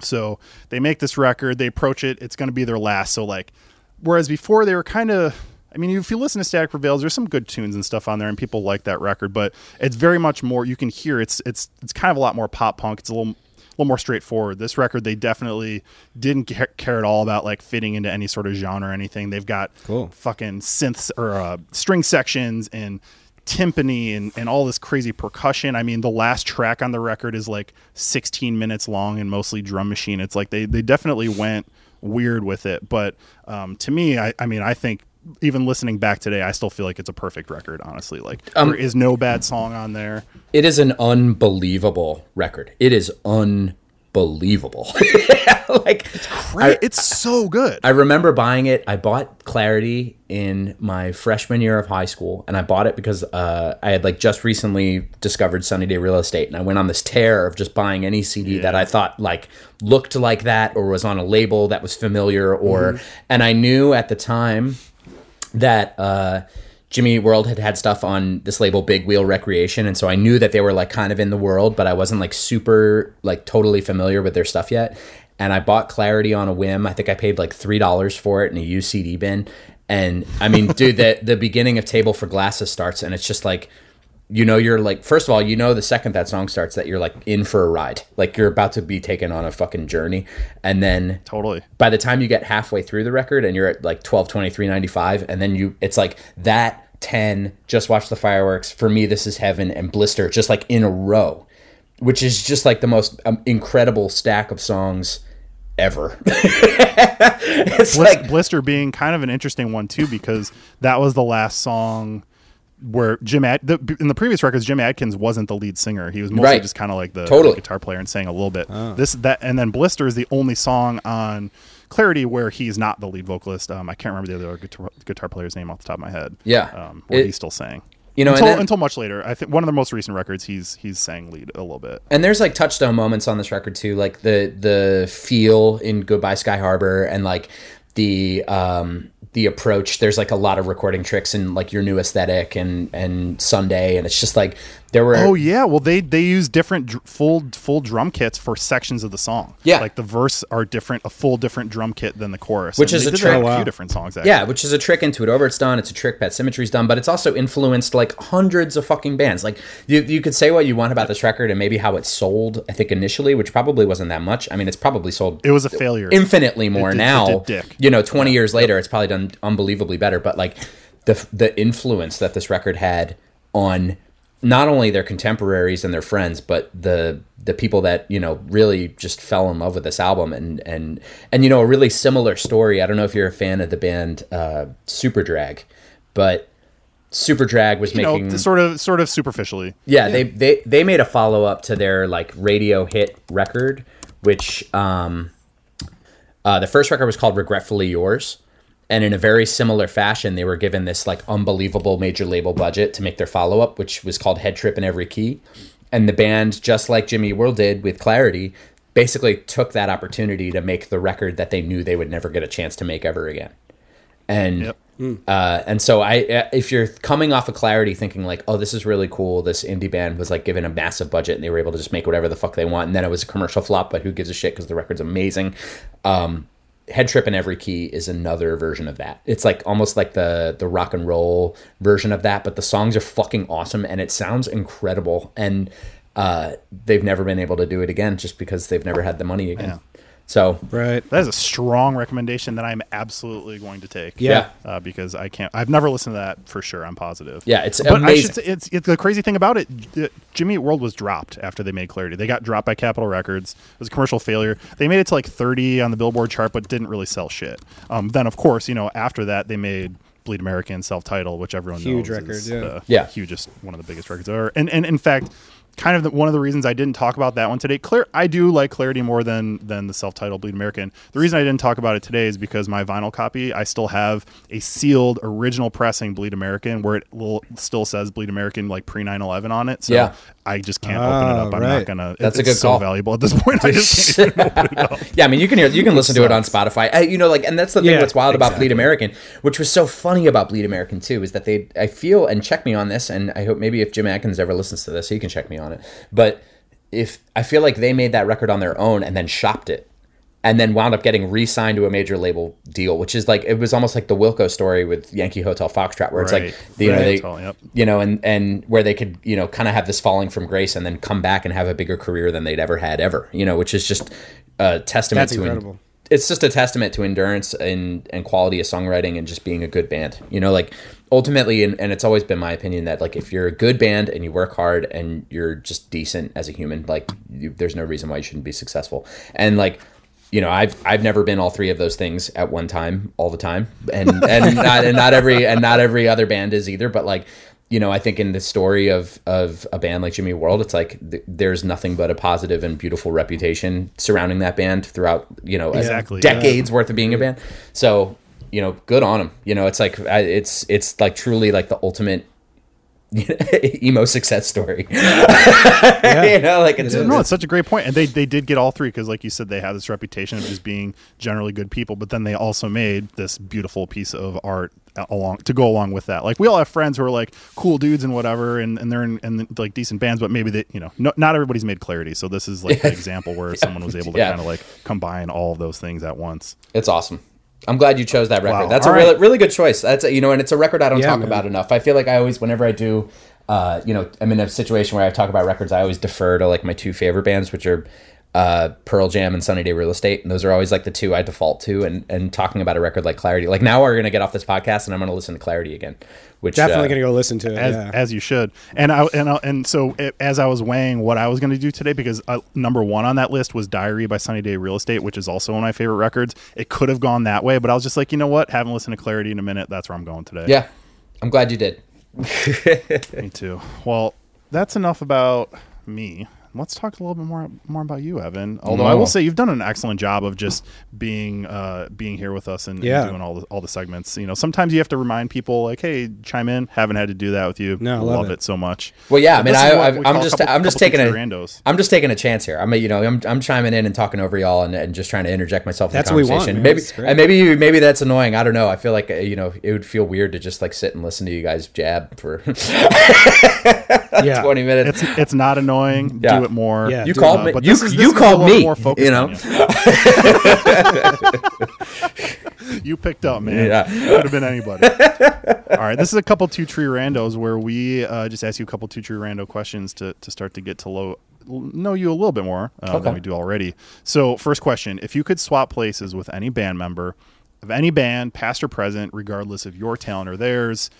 So they make this record, they approach it, it's going to be their last. So like whereas before they were kind of I mean, if you listen to Static Prevails, there's some good tunes and stuff on there, and people like that record. But it's very much more. You can hear it's it's it's kind of a lot more pop punk. It's a little a little more straightforward. This record, they definitely didn't care at all about like fitting into any sort of genre or anything. They've got cool. fucking synths or uh, string sections and timpani and, and all this crazy percussion. I mean, the last track on the record is like 16 minutes long and mostly drum machine. It's like they they definitely went weird with it. But um, to me, I, I mean, I think even listening back today, I still feel like it's a perfect record. Honestly, like um, there is no bad song on there. It is an unbelievable record. It is un believable. like it's. I, it's so good. I remember buying it. I bought Clarity in my freshman year of high school, and I bought it because uh, I had like just recently discovered Sunny Day Real Estate, and I went on this tear of just buying any CD yeah. that I thought like looked like that or was on a label that was familiar, or mm-hmm. and I knew at the time that. Uh, Jimmy World had had stuff on this label Big Wheel Recreation and so I knew that they were like kind of in the world but I wasn't like super like totally familiar with their stuff yet. And I bought Clarity on a whim. I think I paid like $3 for it in a UCD bin. And I mean dude the the beginning of Table for Glasses starts and it's just like you know you're like first of all you know the second that song starts that you're like in for a ride. Like you're about to be taken on a fucking journey. And then totally. by the time you get halfway through the record and you're at like 12 23 95 and then you it's like that 10, Just Watch the Fireworks, For Me This Is Heaven, and Blister, just like in a row, which is just like the most um, incredible stack of songs ever. it's Blist- like Blister being kind of an interesting one too because that was the last song where Jim Ad- the, in the previous records Jim Adkins wasn't the lead singer. He was mostly right. just kind of like the, totally. the guitar player and sang a little bit. Oh. This that and then Blister is the only song on Clarity where he's not the lead vocalist. Um, I can't remember the other guitar, guitar, player's name off the top of my head. Yeah, um, where it, he's still sang. You know, until, then, until much later. I think one of the most recent records, he's he's sang lead a little bit. And there's like touchstone moments on this record too, like the the feel in Goodbye Sky Harbor, and like the um the approach. There's like a lot of recording tricks in like your new aesthetic and and Sunday, and it's just like there were. Oh yeah, well they they use different dr- full full drum kits for sections of the song. Yeah, like the verse are different, a full different drum kit than the chorus, which is a trick. A oh, few different songs. Actually. Yeah, which is a trick. Into It Over It's done. It's a trick. Pet Symmetry's done, but it's also influenced like hundreds of fucking bands. Like you you could say what you want about this record and maybe how it sold. I think initially, which probably wasn't that much. I mean, it's probably sold. It was a failure. Infinitely more did, now. You know, twenty yeah. years later, it's probably done unbelievably better. But like the the influence that this record had on not only their contemporaries and their friends, but the the people that you know really just fell in love with this album and and and you know a really similar story. I don't know if you're a fan of the band uh, Superdrag, but Superdrag was you making know, sort of sort of superficially. Yeah, yeah, they they they made a follow up to their like radio hit record, which um, uh, the first record was called "Regretfully Yours." And in a very similar fashion they were given this like unbelievable major label budget to make their follow-up which was called head trip in every key. And the band just like Jimmy Eat World did with clarity basically took that opportunity to make the record that they knew they would never get a chance to make ever again. And yep. uh, and so i uh, if you're coming off of clarity thinking like oh this is really cool. This indie band was like given a massive budget and they were able to just make whatever the fuck they want and then it was a commercial flop but who gives a shit because the record's amazing. Um, head trip in every key is another version of that. It's like almost like the the rock and roll version of that but the songs are fucking awesome and it sounds incredible. And uh, they've never been able to do it again just because they've never had the money again. So right, that is a strong recommendation that I'm absolutely going to take. Yeah, uh, because I can't. I've never listened to that for sure. I'm positive. Yeah, it's but amazing. I should say, it's, it's the crazy thing about it. Jimmy World was dropped after they made Clarity. They got dropped by Capitol Records. It was a commercial failure. They made it to like 30 on the Billboard chart, but didn't really sell shit. Um, then of course, you know, after that they made Bleed American self title, which everyone Huge knows record, is yeah. the yeah. hugest, one of the biggest records ever. And and in fact, kind of the, one of the reasons I didn't talk about that one today. Clear, I do like Clarity more than than the self-titled Bleed American. The reason I didn't talk about it today is because my vinyl copy, I still have a sealed original pressing Bleed American where it will, still says Bleed American like pre 9/11 on it. So yeah. I just can't oh, open it ah, up. I'm right. not gonna. That's it, a good it's call. so valuable at this point. I just can't even open it up. yeah, I mean, you can hear, you can listen to it on Spotify. I, you know, like, and that's the thing yeah, that's wild exactly. about Bleed American, which was so funny about Bleed American too, is that they, I feel, and check me on this, and I hope maybe if Jim Adkins ever listens to this, he can check me on it. But if I feel like they made that record on their own and then shopped it and then wound up getting re-signed to a major label deal, which is like it was almost like the Wilco story with Yankee Hotel Foxtrot, where it's right. like you know they, yep. you know, and and where they could you know kind of have this falling from grace and then come back and have a bigger career than they'd ever had ever, you know, which is just a testament That's to incredible. In, it's just a testament to endurance and and quality of songwriting and just being a good band, you know, like ultimately and, and it's always been my opinion that like if you're a good band and you work hard and you're just decent as a human like you, there's no reason why you shouldn't be successful and like you know, I've I've never been all three of those things at one time, all the time, and and not and not every and not every other band is either. But like, you know, I think in the story of of a band like Jimmy World, it's like th- there's nothing but a positive and beautiful reputation surrounding that band throughout you know exactly, decades yeah. worth of being a band. So you know, good on them. You know, it's like it's it's like truly like the ultimate emo success story. yeah. you know, like it's, no, it's such a great point, and they they did get all three because, like you said, they have this reputation of just being generally good people, but then they also made this beautiful piece of art along to go along with that. Like we all have friends who are like cool dudes and whatever, and, and they're in, in like decent bands, but maybe that you know, no, not everybody's made clarity. So this is like an example where yeah. someone was able to yeah. kind of like combine all of those things at once. It's awesome. I'm glad you chose that record. Wow. That's All a really right. really good choice. That's a, you know, and it's a record I don't yeah, talk man. about enough. I feel like I always, whenever I do, uh, you know, I'm in a situation where I talk about records. I always defer to like my two favorite bands, which are uh, Pearl Jam and Sunny Day Real Estate, and those are always like the two I default to. And and talking about a record like Clarity, like now we're gonna get off this podcast and I'm gonna listen to Clarity again. Which definitely uh, gonna go listen to it as, yeah. as you should. And I and I, and so it, as I was weighing what I was gonna do today, because uh, number one on that list was Diary by Sunny Day Real Estate, which is also one of my favorite records. It could have gone that way, but I was just like, you know what? Haven't listened to Clarity in a minute. That's where I'm going today. Yeah, I'm glad you did. me too. Well, that's enough about me let's talk a little bit more more about you, Evan. Although I will say you've done an excellent job of just being uh, being here with us and, yeah. and, doing all the all the segments. You know, sometimes you have to remind people like, "Hey, chime in." Haven't had to do that with you. No, love, love it. it. so much. Well, yeah, I mean, I, am just couple, I'm just taking a randos. I'm just taking a chance here. I'm you know I'm, I'm chiming in and talking over y'all and, and just trying to interject myself in that's the conversation. Want, maybe and maybe maybe that's annoying. I don't know. I feel like uh, you know it would feel weird to just like sit and listen to you guys jab for yeah. 20 minutes. It's it's not annoying. Yeah. Do it more. Yeah, you called me. Uh, you is, you called me. you know. You. you. picked up, man. Yeah. Could have been anybody. All right, this is a couple two tree randos where we uh, just ask you a couple two tree rando questions to to start to get to low know you a little bit more uh, okay. than we do already. So, first question: If you could swap places with any band member of any band, past or present, regardless of your talent or theirs,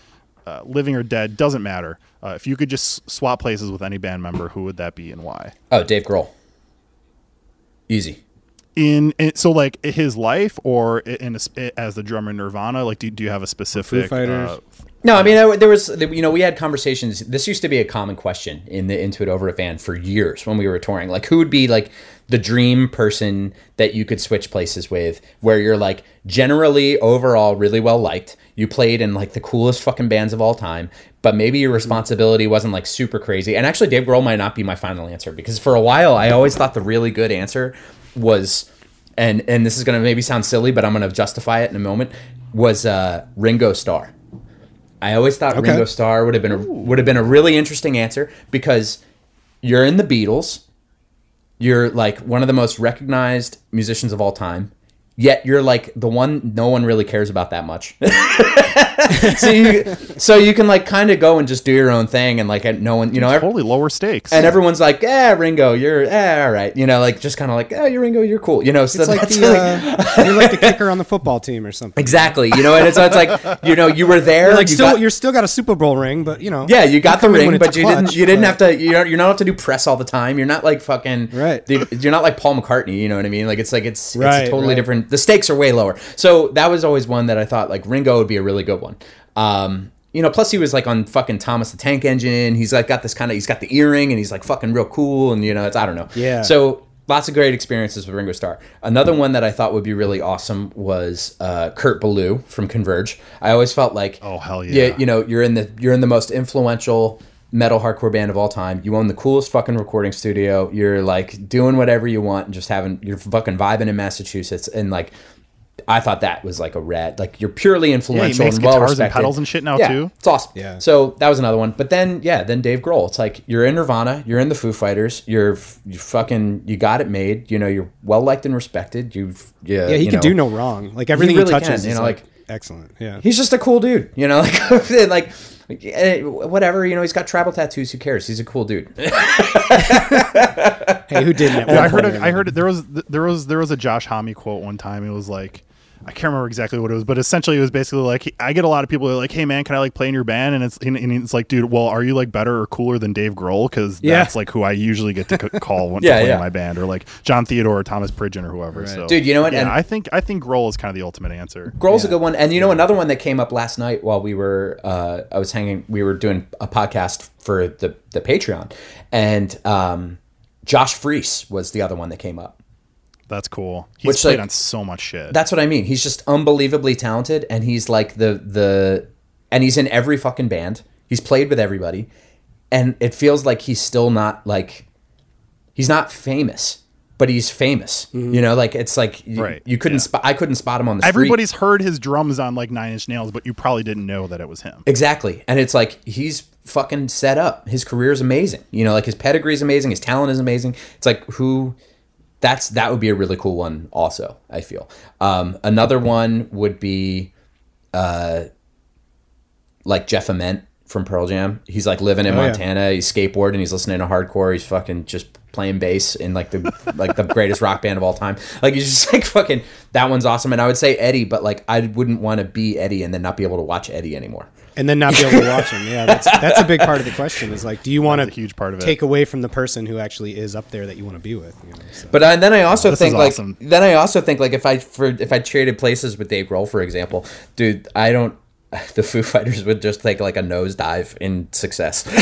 uh, living or dead, doesn't matter. Uh, if you could just swap places with any band member, who would that be and why? Oh, Dave Grohl. Easy. In, in so like his life or in a, as the drummer in Nirvana, like do, do you have a specific? Foo Fighters. Uh, no, I mean there was you know we had conversations. This used to be a common question in the Into It Over It van for years when we were touring. Like who would be like the dream person that you could switch places with, where you're like generally overall really well liked. You played in like the coolest fucking bands of all time, but maybe your responsibility wasn't like super crazy. And actually, Dave Grohl might not be my final answer because for a while I always thought the really good answer was, and and this is gonna maybe sound silly, but I'm gonna justify it in a moment. Was uh, Ringo Starr. I always thought okay. Ringo Starr would have been a, would have been a really interesting answer because you're in the Beatles, you're like one of the most recognized musicians of all time, yet you're like the one no one really cares about that much. so you so you can like kind of go and just do your own thing and like no one you know totally lower stakes. and everyone's like yeah Ringo you're eh, all right you know like just kind of like oh you're Ringo you're cool you know so it's like, the, like uh, you're like the kicker on the football team or something. Exactly you know and it's, so it's like you know you were there you're like you still got, you're still got a Super Bowl ring but you know yeah you got the ring but you clutch, didn't you didn't but... have to you're, you're not have to do press all the time you're not like fucking right. you're not like Paul McCartney you know what I mean like it's like it's, right, it's totally right. different the stakes are way lower. So that was always one that I thought like Ringo would be a really good one um, you know, plus he was like on fucking Thomas the Tank Engine. He's like got this kind of he's got the earring and he's like fucking real cool and you know it's I don't know. Yeah. So lots of great experiences with Ringo Starr. Another one that I thought would be really awesome was uh, Kurt Ballou from Converge. I always felt like oh hell yeah, yeah, you know you're in the you're in the most influential metal hardcore band of all time. You own the coolest fucking recording studio. You're like doing whatever you want and just having you're fucking vibing in Massachusetts and like I thought that was like a red, like you're purely influential yeah, and well respected. And pedals and shit now yeah, too. It's awesome. Yeah. So that was another one. But then yeah, then Dave Grohl. It's like you're in Nirvana, you're in the Foo Fighters, you're you fucking you got it made. You know, you're well liked and respected. You've yeah. Yeah, he can know, do no wrong. Like everything he, really he touches, can, you know, like, like, excellent. Yeah. He's just a cool dude. You know, like like Eh, whatever you know he's got tribal tattoos who cares? He's a cool dude. Hey who didn't yeah, i heard a, i heard it, there was there was there was a josh homme quote one time. It was like I can't remember exactly what it was, but essentially it was basically like I get a lot of people are like, "Hey man, can I like play in your band?" And it's and it's like, dude, well, are you like better or cooler than Dave Grohl? Because yeah. that's like who I usually get to call when yeah, to play yeah. in my band, or like Jon Theodore or Thomas Pridgen or whoever. Right. So, dude, you know what? Yeah, and I think I think Grohl is kind of the ultimate answer. Grohl's yeah. a good one, and you know another one that came up last night while we were uh, I was hanging, we were doing a podcast for the the Patreon, and um, Josh Freese was the other one that came up. That's cool. He's Which, played like, on so much shit. That's what I mean. He's just unbelievably talented, and he's like the the, and he's in every fucking band. He's played with everybody, and it feels like he's still not like, he's not famous, but he's famous. Mm-hmm. You know, like it's like you, right. you couldn't yeah. spot. I couldn't spot him on the. Everybody's street. heard his drums on like Nine Inch Nails, but you probably didn't know that it was him. Exactly, and it's like he's fucking set up. His career is amazing. You know, like his pedigree is amazing. His talent is amazing. It's like who that's that would be a really cool one. Also, I feel um, another one would be uh, like Jeff Ament from Pearl Jam. He's like living in oh, Montana. Yeah. He's skateboarding. He's listening to hardcore. He's fucking just playing bass in like the like the greatest rock band of all time. Like he's just like fucking that one's awesome. And I would say Eddie, but like I wouldn't want to be Eddie and then not be able to watch Eddie anymore and then not be able to watch them. Yeah, that's that's a big part of the question. Is like, do you want to huge part of take it. away from the person who actually is up there that you want to be with? You know, so. But uh, then I also oh, think like awesome. then I also think like if I for if I traded places with Dave Grohl, for example, dude, I don't. the Foo Fighters would just take like a nosedive in success.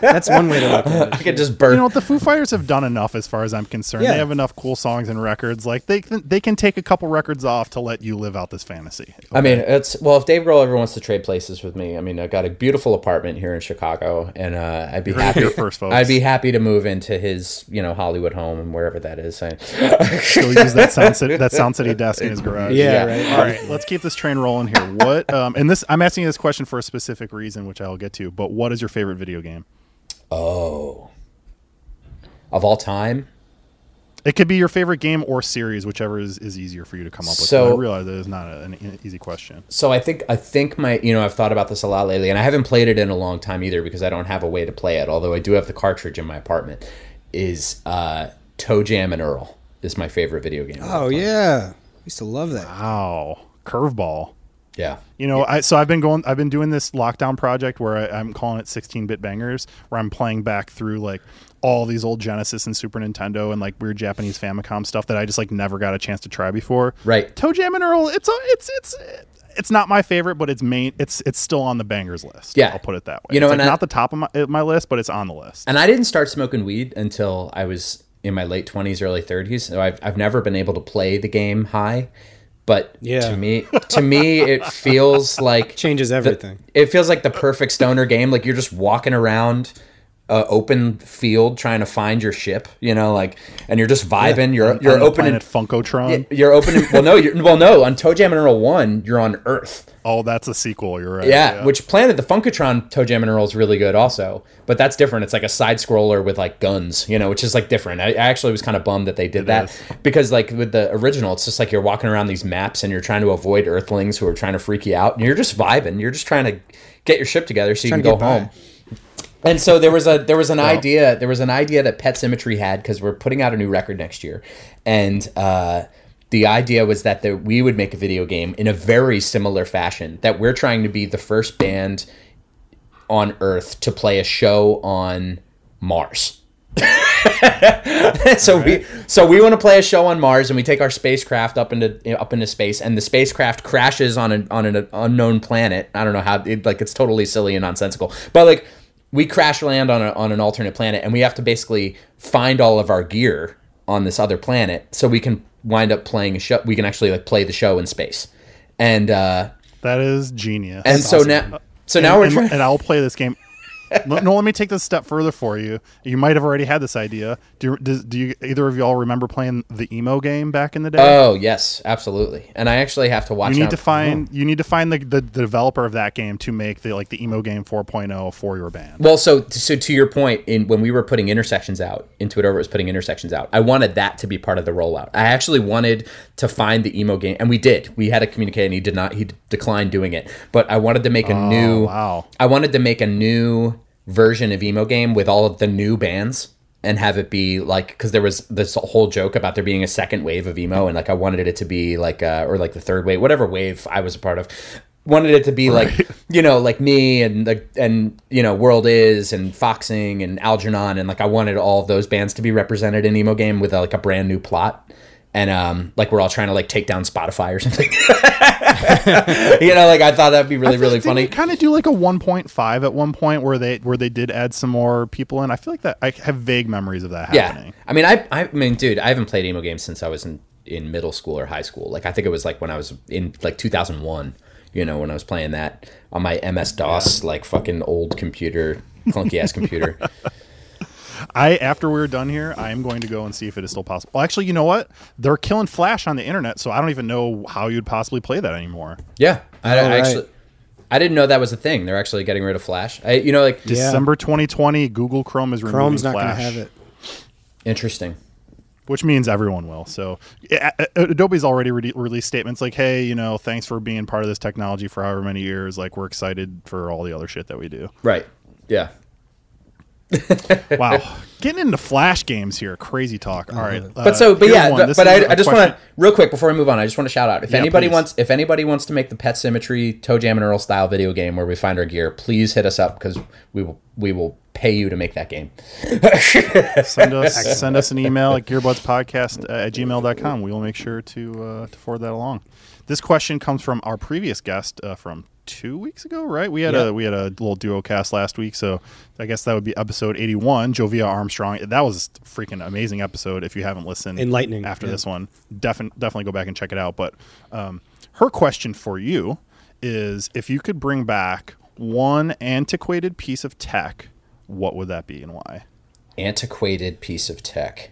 That's one way to look at it. I could just burn. You know what? The Foo Fighters have done enough, as far as I'm concerned. Yeah. They have enough cool songs and records. Like they can, they can take a couple records off to let you live out this fantasy. I mean, it's well. If Dave Grohl ever wants to trade places with me, I mean, I got a beautiful apartment here in Chicago, and uh, I'd be heard it happy. first, folks. I'd be happy to move into his, you know, Hollywood home and wherever that is. I, Still use that sound city, that sound city desk in his garage. Yeah, Yeah. right. All right, let's keep this train rolling here. What? Um, and this, I'm asking you this question for a specific reason, which I'll get to. But what is your favorite video game? oh, of all time, It could be your favorite game or series, whichever is, is easier for you to come up with. So- I realize that is not a, an easy question. so I think I think my you know I've thought about this a lot lately, and I haven't played it in a long time either because I don't have a way to play it. Although I do have the cartridge in my apartment. Is uh, Toe Jam and Earl is my favorite video game. Oh yeah, I used to love that. Wow, curveball. Yeah. You know, I so I've been going. I've been doing this lockdown project where I, I'm calling it 16-bit bangers, where I'm playing back through like all these old Genesis and Super Nintendo and like weird Japanese Famicom stuff that I just like never got a chance to try before. Right. Toe Jam and Earl. It's a, it's it's it's not my favorite, but it's main. It's it's still on the bangers list. Yeah. I'll put it that way. You know, it's and like I- not the top of my, my list, but it's on the list. And I didn't start smoking weed until I was in my late 20s, early 30s. So I've, I've never been able to play the game high. But Yeah. to me, to me, it feels like Changes the- everything. it feels like the perfect stoner game. Like you're just walking around open field trying to find your ship. You know, like, and you're just vibing. You're you're on opening. Funkotron. You're opening. Well, no, you're, well, no. On Toe Jam and Earl One, you're on Earth. Oh, that's a sequel. You're right. Yeah, which Planet the Funkotron Toe Jam and Earl is really good also, but that's different. It's like a side scroller with like guns, you know, which is like different. I, I actually was kind of bummed that they did that is. because like with the original, it's just like you're walking around these maps and you're trying to avoid Earthlings who are trying to freak you out, and you're just vibing. You're just trying to get your ship together so you can go home. by. And so there was a there was an idea there was an idea that Pet Symmetry had because we're putting out a new record next year, and uh, the idea was that the, we would make a video game in a very similar fashion. That we're trying to be the first band on Earth to play a show on Mars. so we so we want to play a show on Mars and we take our spacecraft up into up into space and the spacecraft crashes on an on an unknown planet. I don't know how it, like it's totally silly and nonsensical, but like we crash land on a, on an alternate planet and we have to basically find all of our gear on this other planet so we can wind up playing a show. We can actually like play the show in space, and uh, that is genius. and so now so now and, we're trying. and I'll play this game. No, no, let me take this step further for you. You might have already had this idea. Do you, does, do you either of y'all remember playing the emo game back in the day? Oh yes, absolutely. And I actually have to watch. you need out- to find you need to find the, the, the developer of that game to make the like the emo game 4.0 for your band. Well, so so to your point, in when we were putting intersections out, Into It Over was putting intersections out. I wanted that to be part of the rollout. I actually wanted to find the emo game, and we did. We had to communicate, and he did not. He declined doing it. But I wanted to make a oh, new. wow. I wanted to make a new version of emo game with all of the new bands. And have it be like because there was this whole joke about there being a second wave of emo, and like I wanted it to be like uh, or like the third wave, whatever wave I was a part of, wanted it to be like you know like me and the and you know world is and foxing and algernon and like i wanted all of those bands to be represented in emo game with a, like a brand new plot and um like we're all trying to like take down spotify or something you know like i thought that'd be really really funny. Kind of do like a 1.5 at one point where they where they did add some more people in. I feel like that I have vague memories of that yeah. happening. i mean I, I mean dude i haven't played emo games since i was in in middle school or high school. Like i think it was like when i was in like 2001 you know when i was playing that on my ms dos like fucking old computer clunky ass computer I after we're done here, I am going to go and see if it is still possible. Well, actually, you know what? They're killing Flash on the internet, so I don't even know how you'd possibly play that anymore. Yeah, I, I right. actually, I didn't know that was a thing. They're actually getting rid of Flash. I, you know, like Yeah. December 2020, Google Chrome is removing Chrome's not going to have it. interesting. which means everyone will. So yeah, A- A- Adobe's already re- released statements like, "Hey, you know, thanks for being part of this technology for however many years. Like, we're excited for all the other shit that we do." Right. Yeah. Wow, getting into Flash games here, crazy talk. All right, But uh, so, but yeah, but, This but is I, I just want to real quick before I move on. I just want to shout out if Yeah, anybody please. wants if anybody wants to make the Pet Symmetry Toe Jam and Earl style video game where we find our gear, please hit us up because we will we will pay you to make that game. send us send us an email at gearbudspodcast at gmail.com. We will make sure to uh, to forward that along. this question comes from our previous guest uh, from two weeks ago, right? We had yep. a we had a little duo cast last week, so I guess that would be episode eighty one. Jovia Armstrong. That was a freaking amazing episode. If you haven't listened, enlightening after yeah. this one, definitely definitely go back and check it out. But um, her question for you is: if you could bring back one antiquated piece of tech, what would that be and why? Antiquated piece of tech.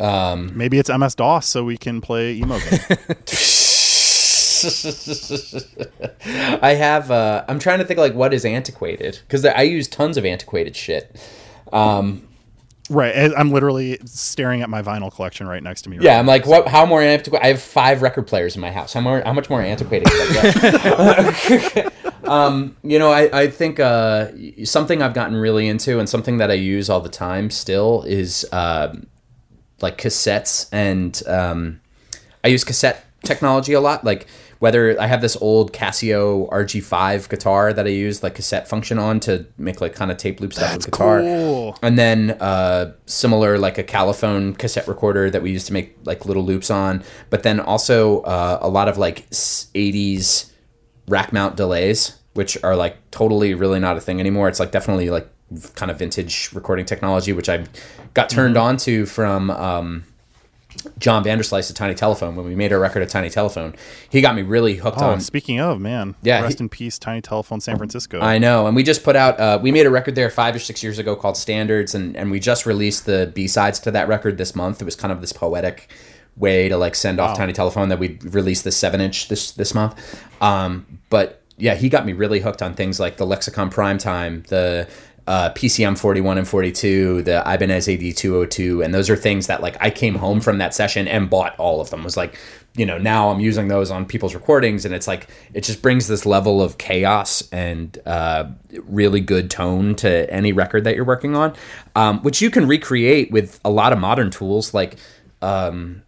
Um, Maybe it's MS DOS, so we can play emo. I have. Uh, I'm trying to think like what is antiquated because I use tons of antiquated shit. Um, right, I'm literally staring at my vinyl collection right next to me. Right yeah, I'm like, what? How more antiquated? I have five record players in my house. How more? How much more antiquated? um, you know, I I think uh, something I've gotten really into and something that I use all the time still is uh, like cassettes and um, I use cassette technology a lot, like whether I have this old Casio EG5 guitar that I use like cassette function on to make like kind of tape loop stuff That's with guitar. Cool. And then uh, similar like a Califone cassette recorder that we used to make like little loops on. But then also uh, a lot of like 80s rack mount delays, which are like totally really not a thing anymore. It's like definitely like kind of vintage recording technology, which I got turned mm-hmm. on to from. Um, John Vanderslice of Tiny Telephone when we made our record at Tiny Telephone. He got me really hooked oh, on. Speaking of man, yeah, rest he, in peace, Tiny Telephone, San Francisco. I know, and we just put out. Uh, we made a record there five or six years ago called Standards, and and we just released the B sides to that record this month. It was kind of this poetic way to like send off wow. Tiny Telephone that we released the seven inch this this month. Um, but yeah, he got me really hooked on things like the Lexicon Primetime, the uh, PCM 41 and 42, the Ibanez AD 202, and those are things that like I came home from that session and bought all of them. was like, you know, now I'm using those on people's recordings, and it's like it just brings this level of chaos and uh, really good tone to any record that you're working on, um, which you can recreate with a lot of modern tools like. Um,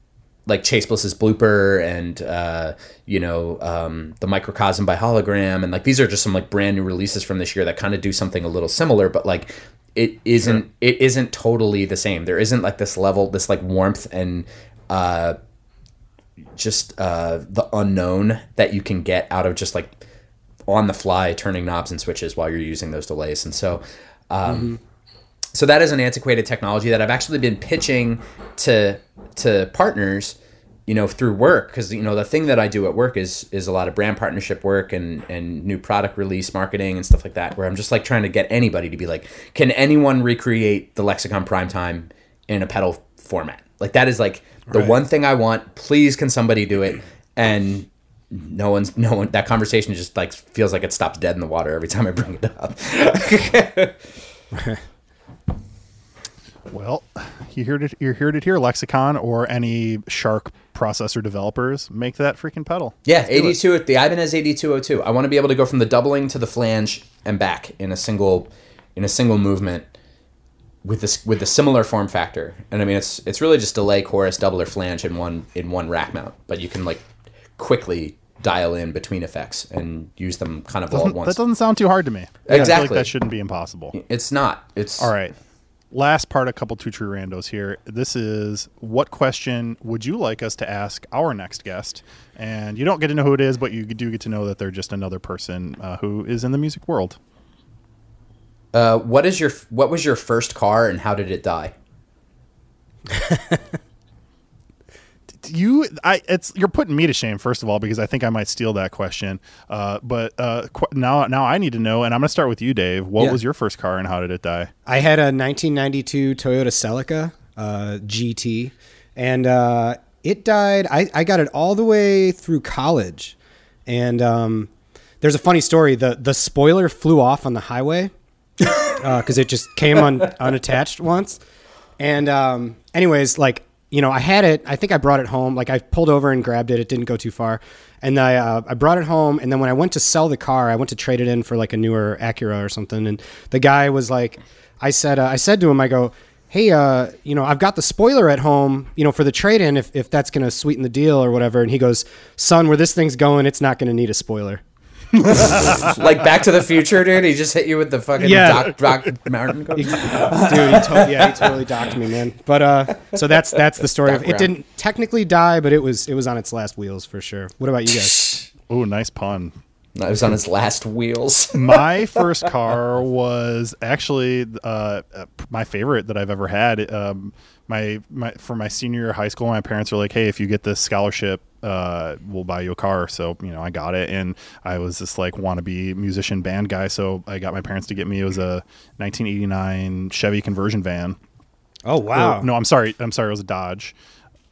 like Chase Bliss's blooper and uh, you know um, the microcosm by hologram. And like these are just some like brand new releases from this year that kind of do something a little similar but like it isn't sure. it isn't totally the same. There isn't like this level this like warmth and uh, just uh, the unknown that you can get out of just like on the fly turning knobs and switches while you're using those delays. And so um, mm-hmm so that is an antiquated technology that I've actually been pitching to to partners, you know, through work because you know the thing that I do at work is is a lot of brand partnership work and and new product release marketing and stuff like that. Where I'm just like trying to get anybody to be like, can anyone recreate the Lexicon Primetime in a pedal format? Like that is like the right. one thing I want. Please, can somebody do it? And no one's no one. That conversation just like feels like it stops dead in the water every time I bring it up. Well, you heard it. You heard it here, Lexicon or any SHARC processor developers. Make that freaking pedal. Yeah, eighty two. The Ibanez eighty two hundred oh two. I want to be able to go from the doubling to the flange and back in a single, in a single movement, with this with a similar form factor. And I mean, it's it's really just delay, chorus, double or flange in one in one rack mount. But you can like quickly dial in between effects and use them kind of all at once. That doesn't sound too hard to me. Exactly. Like that shouldn't be impossible. It's not. It's all right last part, a couple two true randos here. This is what question would you like us to ask our next guest? And you don't get to know who it is, but you do get to know that they're just another person uh, who is in the music world. Uh, what is your what was your first car and how did it die? you I it's you're putting me to shame first of all because I think I might steal that question. Uh, but uh, qu- now now I need to know, and I'm gonna start with you, Dave. What yeah. was your first car and how did it die? I had a 1992 Toyota Celica uh, GT, and uh, it died. I, I got it all the way through college, and um, there's a funny story. the The spoiler flew off on the highway because uh, it just came un, unattached once. And um, anyways, like you know, I had it. I think I brought it home. Like I pulled over and grabbed it. It didn't go too far, and I uh, I brought it home. And then when I went to sell the car, I went to trade it in for like a newer Acura or something. And the guy was like, I said uh, I said to him, I go, hey, uh, you know, I've got the spoiler at home, you know, for the trade in if if that's gonna sweeten the deal or whatever. And he goes, son, where this thing's going, it's not gonna need a spoiler. Like Back to the Future, dude. He just hit you with the fucking yeah. doc, doc mountain. dude, he to- yeah, he totally docked me, man. But uh, so that's that's the story. Of, it didn't technically die, but it was it was on its last wheels for sure. What about you guys? oh, nice pun. I was on his last wheels. my first car was actually uh, my favorite that I've ever had. Um, my, my for my senior year of high school, my parents were like, "Hey, if you get this scholarship, uh, we'll buy you a car." So you know, I got it, and I was this like wannabe musician band guy. So I got my parents to get me. It was a 1989 Chevy conversion van. Oh wow! Or, no, I'm sorry. I'm sorry. It was a Dodge.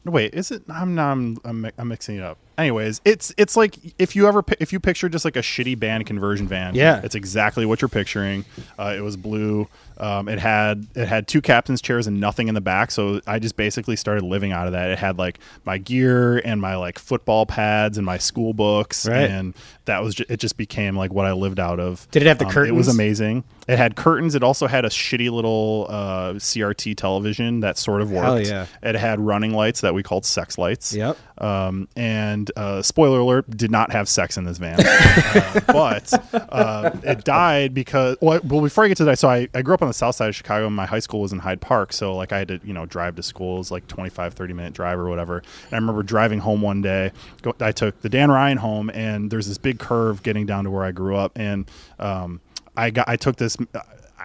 Wait, is it? I'm I'm, I'm, I'm mixing it up anyways, it's it's like if you ever if you picture just like a shitty band conversion van, yeah, it's exactly what you're picturing. Uh, it was blue. Um, it had it had two captain's chairs and nothing in the back, so I just basically started living out of that. It had like my gear and my like football pads and my school books, right. and that was just, it. Just became like what I lived out of. Did it have the um, curtains? It was amazing. It had curtains. It also had a shitty little uh, CRT television that sort of worked. Hell yeah! It had running lights that we called sex lights. Yep. Um, and uh, spoiler alert, did not have sex in this van, uh, but uh, it died because well, well, before I get to that, so I, I grew up on the south side of Chicago. And my high school was in Hyde Park, so like I had to you know drive to schools like 25, 30 minute drive or whatever. And I remember driving home one day. Go, I took the Dan Ryan home, and there's this big curve getting down to where I grew up, and um, I got I took this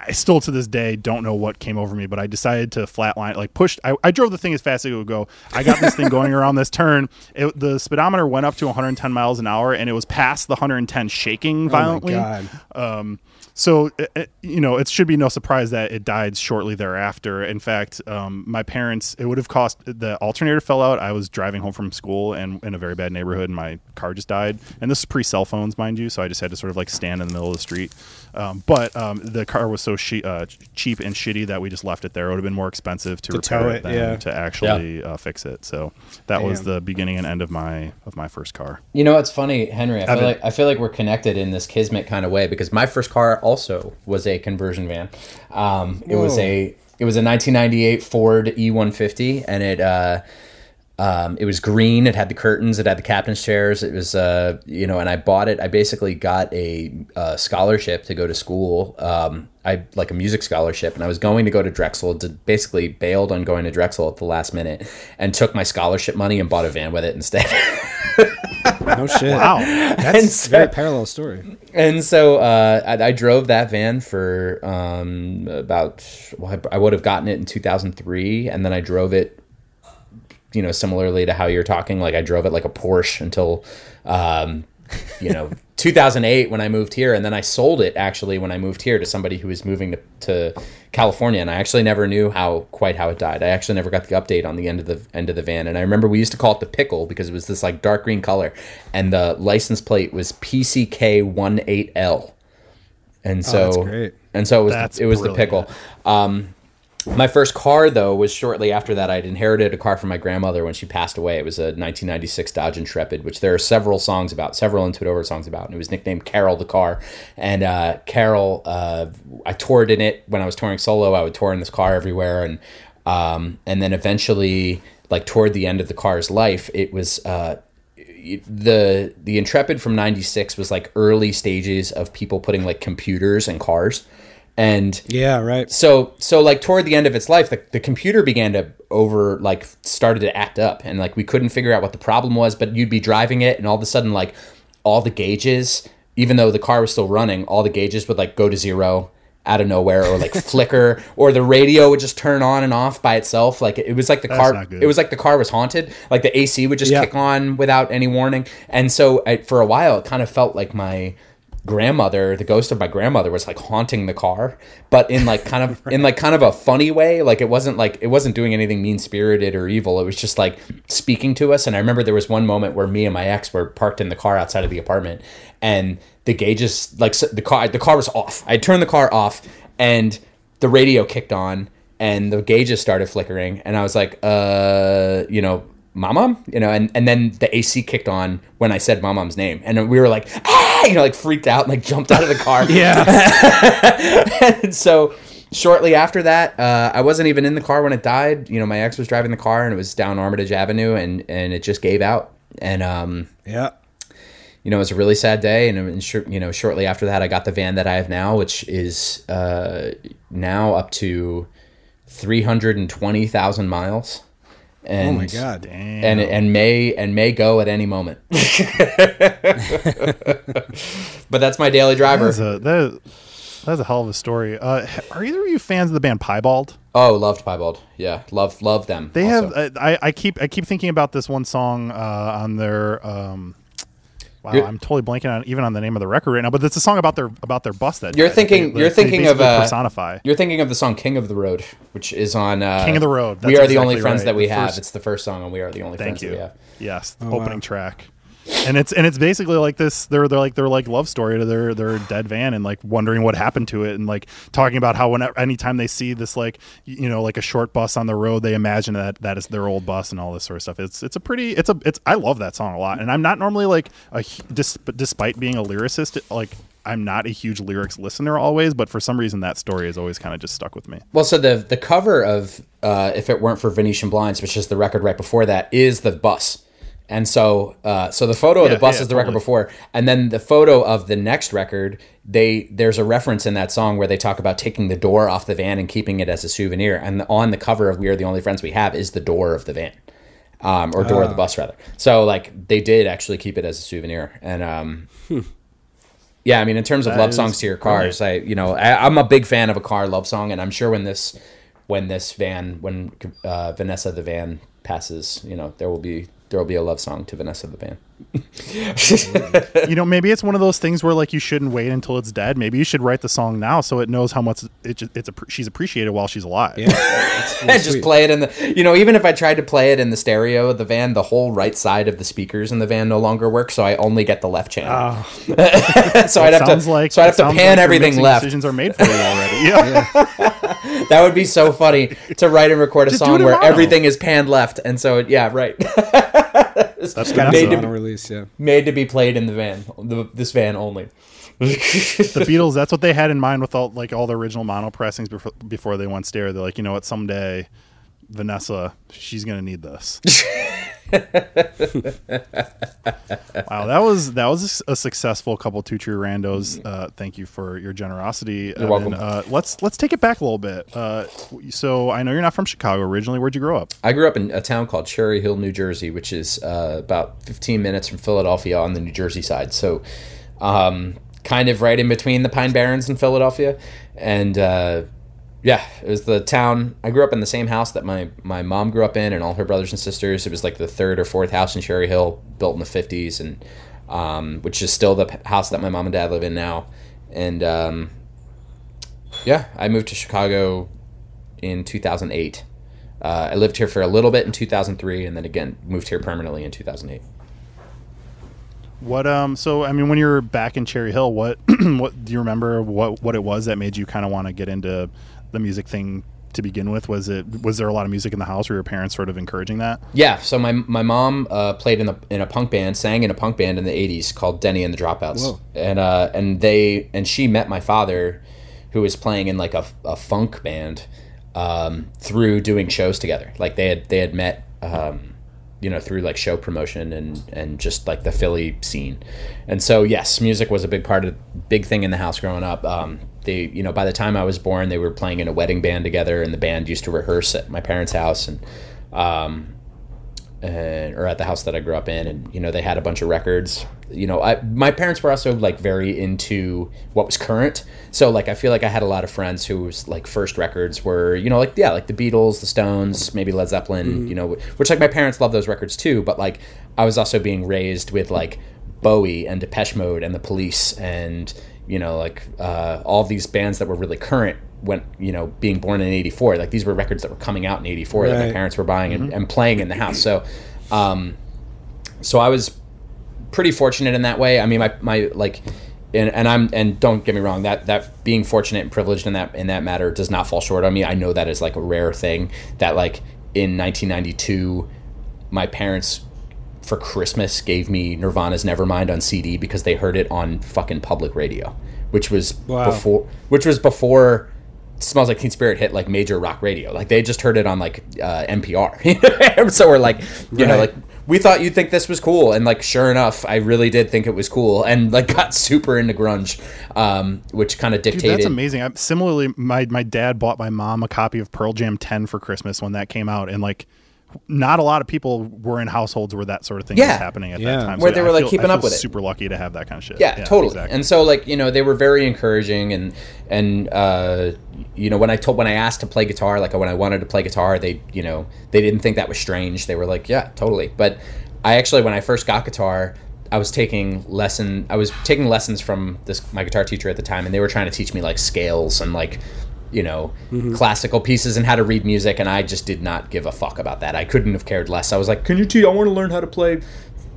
I still to this day don't know what came over me, but I decided to flatline, like pushed. I, I drove the thing as fast as it would go. I got this thing going around this turn. It, the speedometer went up to 110 miles an hour, and it was past the 110, shaking violently. Oh um, so it, it, you know it should be no surprise that it died shortly thereafter. In fact um, my parents it would have cost the alternator fell out. I was driving home from school and in a very bad neighborhood and my car just died. And this is pre cell phones mind you so i just had to sort of like stand in the middle of the street um, but um, the car was so she- uh, cheap and shitty that we just left it there it would have been more expensive to, to repair it, it than yeah. to actually yeah. uh, fix it so that Damn. was the beginning and end of my of my first car you know it's funny henry i feel like i feel like we're connected in this kismet kind of way because my first car also was a conversion van. Um, it was a it was a 1998 Ford E150, and it uh, um, it was green. It had the curtains. It had the captain's chairs. It was uh, you know, and I bought it. I basically got a, a scholarship to go to school. Um, I like a music scholarship, and I was going to go to Drexel. To basically bailed on going to Drexel at the last minute, and took my scholarship money and bought a van with it instead. no shit. Wow, that's so, a very parallel story. And so uh, I, I, drove that van for um, about. Well, I, I would have gotten it in 2003, and then I drove it. You know, similarly to how you're talking, like I drove it like a Porsche until, um, you know, 2008 when I moved here, and then I sold it actually when I moved here to somebody who was moving to, to California, and I actually never knew how quite how it died. I actually never got the update on the end of the end of the van, and I remember we used to call it the pickle because it was this like dark green color, and the license plate was PCK 18L, and so oh, and so it was that's it was brilliant. the pickle. Um, my first car, though, was shortly after that. I'd inherited a car from my grandmother when she passed away. It was a 1996 Dodge Intrepid, which there are several songs about, several Into It Over songs about. And it was nicknamed Carol the car. And uh, Carol, uh, I toured in it when I was touring solo. I would tour in this car everywhere, and um, and then eventually, like toward the end of the car's life, it was. Uh, the the Intrepid from '96 was like early stages of people putting like computers in cars, and yeah right. so so like toward the end of its life the, the computer began to over like started to act up. And like we couldn't figure out what the problem was but you'd be driving it and all of a sudden like all the gauges even though the car was still running all the gauges would like go to zero out of nowhere or like flicker or the radio would just turn on and off by itself. Like it was like the That's car it was like the car was haunted. Like the ac would just yeah. kick on without any warning. And so I, for a while it kind of felt like my grandmother the ghost of my grandmother was like haunting the car but in like kind of in like kind of a funny way like it wasn't like it wasn't doing anything mean spirited or evil it was just like speaking to us and i remember there was one moment where me and my ex were parked in the car outside of the apartment and the gauges like the car the car was off. I turned the car off and the radio kicked on and the gauges started flickering and i was like uh you know mama? You know and, and then the ac kicked on when i said mom's name. And we were like ah you know like freaked out and like jumped out of the car. Yeah. And so shortly after that uh, i wasn't even in the car when it died. You know my ex was driving the car and it was down armitage avenue and and it just gave out. And um yeah. you know, it was a really sad day. And, and you know, shortly after that, I got the van that I have now, which is uh, now up to 320,000 miles. And, oh my god! Damn. And and may and may go at any moment. but that's my daily driver. That is a, that is, that's a hell of a story. Uh, are either of you fans of the band Piebald? Oh, loved Piebald. Yeah, love love them. They also. have. I, I keep I keep thinking about this one song uh, on their um, Wow, you're, I'm totally blanking on even on the name of the record right now. But it's a song about their about their bus that you're thinking. They, you're thinking of uh, personify. You're thinking of the song "King of the Road," which is on uh, "King of the Road." That's we are exactly the only friends right. that we the have. First, it's the first song, and we are the only friends you. that we have. Yes, oh, opening wow. track and it's and it's basically like this they're they're like they're like love story to their their dead van and like wondering what happened to it and like talking about how whenever anytime they see this like you know like a short bus on the road they imagine that that is their old bus and all this sort of stuff it's it's a pretty it's a it's I love that song a lot and I'm not normally like a despite being a lyricist like I'm not a huge lyrics listener always, but for some reason that story has always kind of just stuck with me. Well, so the the cover of uh, "If It Weren't for Venetian Blinds," which is the record right before that, is the bus. And so, uh, so the photo yeah, of the bus yeah, is the totally. record before, and then the photo of the next record. They there's a reference in that song where they talk about taking the door off the van and keeping it as a souvenir. And on the cover of "We Are the Only Friends We Have" is the door of the van, um, or door of the ah. bus rather. So like they did actually keep it as a souvenir. And um, hmm. yeah, I mean, in terms of that love songs to your cars, brilliant. I you know I, I'm a big fan of a car love song, and I'm sure when this when this van when uh, Vanessa the van passes, you know there will be there will be a love song to Vanessa the Band. You know, maybe it's one of those things where like you shouldn't wait until it's dead. Maybe you should write the song now so it knows how much it, it's a, she's appreciated while she's alive. Yeah, and just play it in the. You know, even if I tried to play it in the stereo of the van, the whole right side of the speakers in the van no longer works, so I only get the left channel. Oh. so I'd have to. Like, so I'd have to pan like everything left. Decisions are made for you already. Yeah. yeah. that would be so funny to write and record a just song where everything is panned left, and so yeah, right. That's kind made of to, release, yeah. Made to be played in the van, the, this van only. the Beatles, that's what they had in mind with all like all the original mono pressings before, before they went stereo. They're like, you know what, someday Vanessa, she's gonna need this. wow, that was that was a successful couple two true randos. Uh, thank you for your generosity. You're welcome. uh, let's let's take it back a little bit. Uh, so I know you're not from Chicago originally. Where'd you grow up? I grew up in a town called Cherry Hill, New Jersey, which is uh, about 15 minutes from Philadelphia on the New Jersey side. So, um, kind of right in between the Pine Barrens and Philadelphia, and uh, yeah, it was the town. I grew up in the same house that my, my mom grew up in, and all her brothers and sisters. It was like the third or fourth house in Cherry Hill, built in the fifties, and um, which is still the house that my mom and dad live in now. And um, yeah, I moved to Chicago in two thousand eight. Uh, I lived here for a little bit in two thousand three, and then again moved here permanently in two thousand eight. What um so I mean when you were back in Cherry Hill, what what do you remember what what it was that made you kind of want to get into the music thing to begin with? Was it was there a lot of music in the house? Were your parents sort of encouraging that? Yeah. So my my mom uh, played in a in a punk band, sang in a punk band in the '80s called Denny and the Dropouts, Whoa. and uh, and they and she met my father, who was playing in like a, a funk band, um, through doing shows together. Like they had they had met. Um, you know through like show promotion and and just like the Philly scene, and so yes, music was a big part of big thing in the house growing up. Um, they you know by the time I was born they were playing in a wedding band together and the band used to rehearse at my parents' house and um and, or at the house that I grew up in and you know they had a bunch of records you know I my parents were also like very into what was current so like I feel like I had a lot of friends whose like first records were you know like yeah like the Beatles the Stones maybe Led Zeppelin mm-hmm. you know which like my parents love those records too but like I was also being raised with like Bowie and Depeche Mode and the Police and you know, like uh, all these bands that were really current when you know being born in 84 like these were records that were coming out in 84 right. that my parents were buying mm-hmm. and, and, playing in the house so um, so i was pretty fortunate in that way i mean my, my like and, and i'm and don't get me wrong that that being fortunate and privileged in that in that matter does not fall short on me i know that is like a rare thing that like in 1992 my parents for Christmas gave me Nirvana's Nevermind on CD because they heard it on fucking public radio, which was wow. before which was before Smells Like Teen Spirit hit like major rock radio. Like they just heard it on like uh, NPR. so we're like, you right. know, like we thought you'd think this was cool and like sure enough i really did think it was cool and like got super into grunge um, which kind of dictated Dude, that's amazing I'm, similarly my my dad bought my mom a copy of pearl jam 10 for christmas when that came out and like not a lot of people were in households where that sort of thing yeah. was happening at yeah. that time. Where so they were like keeping up with it. Super lucky to have that kind of shit. Yeah, yeah totally. Exactly. And so like you know they were very encouraging and and uh, you know when I told when I asked to play guitar like when I wanted to play guitar they you know they didn't think that was strange. They were like yeah totally. But I actually when I first got guitar. I was taking lesson. I was taking lessons from this my guitar teacher at the time, and they were trying to teach me like scales and like you know, mm-hmm. classical pieces and how to read music, and I just did not give a fuck about that. I couldn't have cared less. I was like, "Can you teach? I want to learn how to play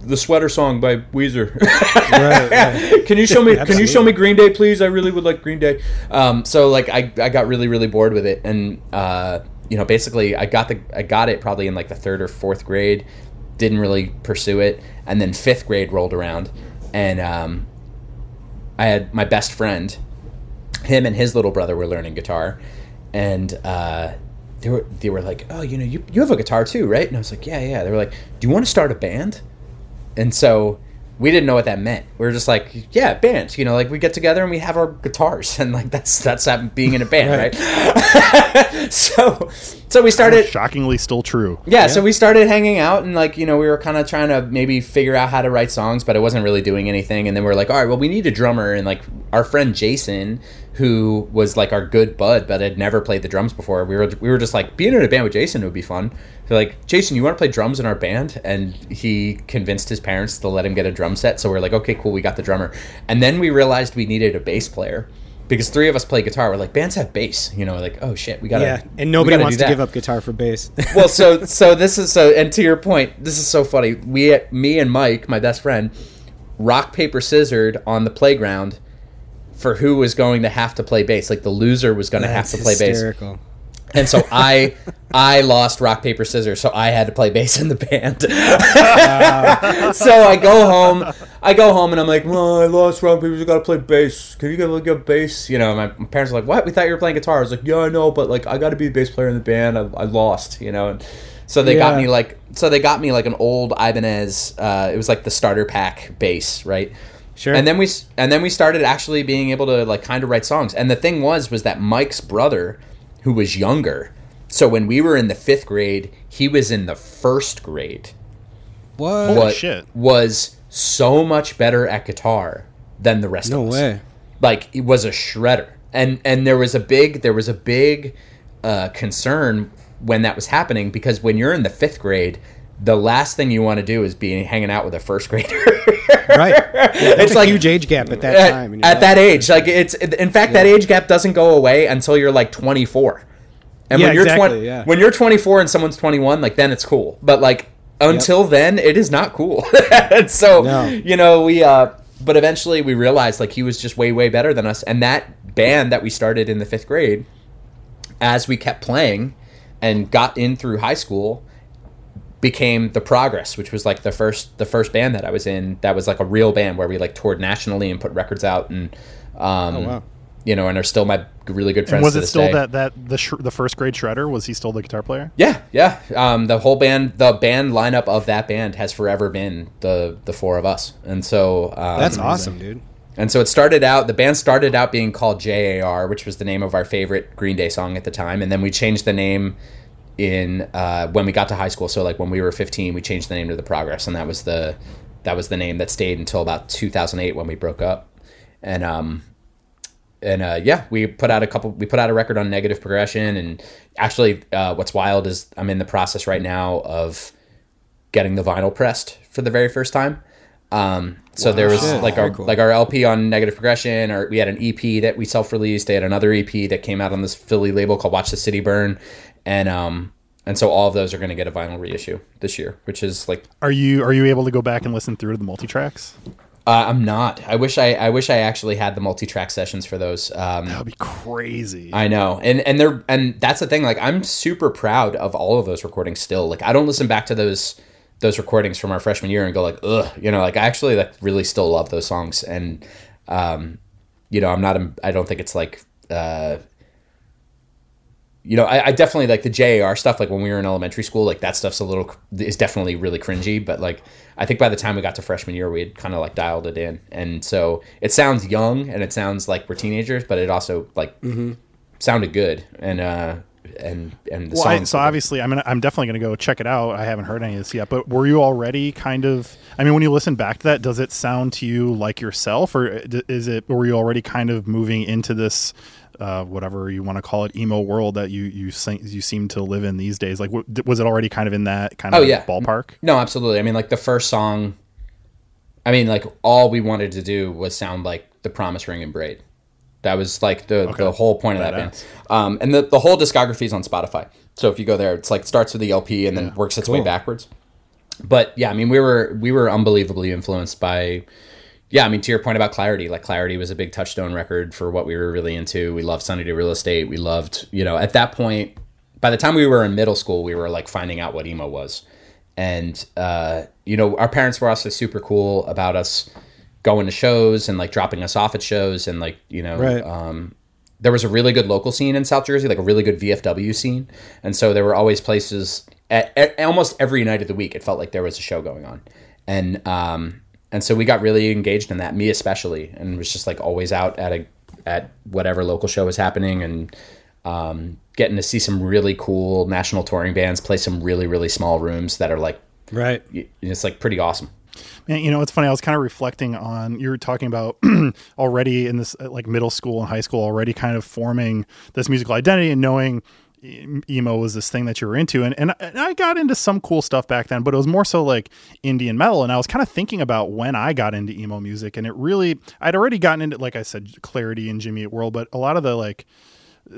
the Sweater Song by Weezer. right, right. Can you show me? can you show me Green Day, please? I really would like Green Day. Um, so like, I, I got really really bored with it, and uh, you know, basically, I got the I got it probably in like the third or fourth grade. Didn't really pursue it, and then fifth grade rolled around, and um, I had my best friend him and his little brother were learning guitar, and uh, they were they were like, "Oh, you know, you you have a guitar too, right?" And I was like, "Yeah, yeah." They were like, "Do you want to start a band?" And so we didn't know what that meant. We were just like, yeah, band. You know, like we get together and we have our guitars, and like that's that's that being in a band, right? right? so, so we started. Shockingly, still true. Yeah, yeah, so we started hanging out, and like you know, we were kind of trying to maybe figure out how to write songs, but it wasn't really doing anything. And then we are like, all right, well, we need a drummer, and like our friend Jason, who was like our good bud, but had never played the drums before. We were we were just like being in a band with Jason would be fun. They're like, Jason, you want to play drums in our band? And he convinced his parents to let him get a drum set. So we are like, okay, cool, we got the drummer. And then we realized we needed a bass player because three of us play guitar. We're like, bands have bass, you know, like, oh shit, we got to. Yeah, and nobody wants to give up guitar for bass. well, so so this is so, and to your point, this is so funny. We, me and Mike, my best friend, rock paper scissored on the playground for who was going to have to play bass. Like the loser was going to have to play hysterical. bass. And so I I lost rock paper scissors, so I had to play bass in the band. so I go home, I go home, and I'm like, "Well, I lost rock paper. You got to play bass. Can you get like a bass?" You know, my, my, parents are like, "What? We thought you were playing guitar." I was like, "Yeah, I know, but like I got to be the bass player in the band. I, I lost." You know, and so they yeah. got me like so they got me like an old Ibanez. Uh, it was like the starter pack bass, right? Sure. And then we and then we started actually being able to like kind of write songs. And the thing was was that Mike's brother who was younger. So when we were in the fifth grade, he was in the first grade. What? Holy shit. Was so much better at guitar than the rest no of us. No way. Like he was a shredder. And and there was a big there was a big uh, concern when that was happening because when you're in the fifth grade, the last thing you want to do is be hanging out with a first grader. right. Yeah, it's like huge age gap at that time. At, at that age, like it's in fact yeah. that age gap doesn't go away until you're like 24. And yeah, when you're exactly, 20, yeah. when you're 24 and someone's 21, like then it's cool. But like until yep. then, it is not cool. and so no. you know we. uh But eventually we realized like he was just way way better than us, and that band that we started in the fifth grade, as we kept playing, and got in through high school became the progress which was like the first the first band that i was in that was like a real band where we like toured nationally and put records out and um, oh, wow. you know and are still my really good friends and was it still day. that that the sh- the first grade shredder? Was he still the guitar player? Yeah yeah. Um, the whole band the band lineup of that band has forever been the the four of us. And so um, that's awesome dude. And so it started out the band started out being called jar which was the name of our favorite green day song at the time. And then we changed the name in uh, when we got to high school. So like when we were 15, we changed the name to the Progress, and that was the that was the name that stayed until about 2008 when we broke up. And um, and uh, yeah, we put out a couple. We put out a record on Negative Progression, and actually, uh, what's wild is I'm in the process right now of getting the vinyl pressed for the very first time. Um, so wow, there was shit. like our cool. like our LP on Negative Progression, or we had an EP that we self released. They had another EP that came out on this Philly label called Watch the City Burn, and um and so all of those are going to get a vinyl reissue this year, which is like. Are you are you able to go back and listen through to the multi tracks? Uh, I'm not. I wish I I wish I actually had the multi track sessions for those. Um, that would be crazy. I know, and and they're and that's the thing. Like I'm super proud of all of those recordings still. Like I don't listen back to those those recordings from our freshman year and go like ugh, you know, like I actually like really still love those songs and. Um, you know, I'm not. I don't think it's like uh, you know, I, I, definitely like the JAR stuff. Like when we were in elementary school, like that stuff's a little is definitely really cringy. But like I think by the time we got to freshman year, we had kind of like dialed it in, and so it sounds young and it sounds like we're teenagers, but it also like mm-hmm. sounded good and uh and and the well, I, so obviously I'm gonna, I'm definitely going to go check it out. I haven't heard any of this yet, but were you already kind of? I mean, when you listen back to that, does it sound to you like yourself, or is it? Were you already kind of moving into this uh, whatever you want to call it, emo world that you you you seem to live in these days? Like, was it already kind of in that kind of oh, yeah. ballpark? No, absolutely. I mean, like the first song. I mean, like all we wanted to do was sound like the Promise Ring and Braid. That was like the, okay. the whole point of that, that band. Um, and the, the whole discography is on Spotify. So if you go there, it's like starts with the LP and then yeah. works its cool. way backwards. But yeah, I mean, we were we were unbelievably influenced by yeah, I mean, to your point about Clarity, like Clarity was a big touchstone record for what we were really into. We loved Sunny Day Real Estate. We loved, you know, at that point, by the time we were in middle school, we were like finding out what emo was. And, uh, you know, our parents were also super cool about us going to shows and like dropping us off at shows. And like, you know, right. um, there was a really good local scene in South Jersey, like a really good VFW scene. And so there were always places at, at almost every night of the week, it felt like there was a show going on. And, um, and so we got really engaged in that me especially and was just like always out at a at whatever local show was happening and um, getting to see some really cool national touring bands play some really really small rooms that are like right it's like pretty awesome Man, you know, it's funny. I was kind of reflecting on you were talking about already in this like middle school and high school, already kind of forming this musical identity and knowing emo was this thing that you were into and, and I got into some cool stuff back then but it was more so like Indian metal and I was kind of thinking about when I got into emo music and it really I'd already gotten into like I said Clarity and Jimmy Eat World but a lot of the like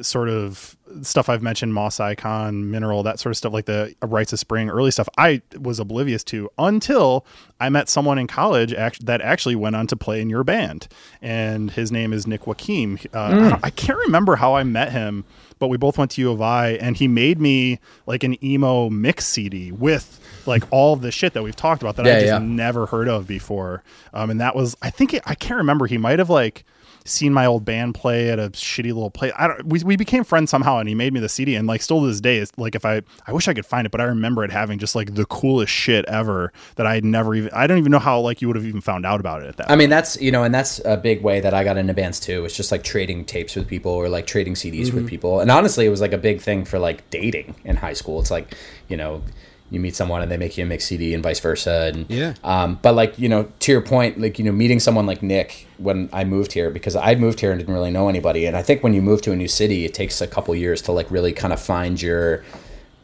sort of stuff I've mentioned, Moss Icon, Mineral, that sort of stuff, like the Rites of Spring, early stuff, I was oblivious to until I met someone in college act- that actually went on to play in your band. And his name is Nick Wakim. Uh, mm. I, I, can't remember how I met him, but we both went to U of I, and he made me like an emo mix CD with like all the shit that we've talked about that yeah, I just yeah. never heard of before. Um, and that was, I think, it, I can't remember. He might have like, seen my old band play at a shitty little place. I don't. We, we became friends somehow, and he made me the CD. And like still to this day, it's like if I I wish I could find it, but I remember it having just like the coolest shit ever that I had never even. I don't even know how like you would have even found out about it at that. I point. mean, that's you know, and that's a big way that I got into bands too. It's just like trading tapes with people or like trading CDs mm-hmm. with people. And honestly, it was like a big thing for like dating in high school. It's like you know you meet someone and they make you a mix CD and vice versa. And yeah. Um, but like you know, to your point, like you know, meeting someone like Nick when I moved here because I moved here and didn't really know anybody. And I think when you move to a new city, it takes a couple years to like really kind of find your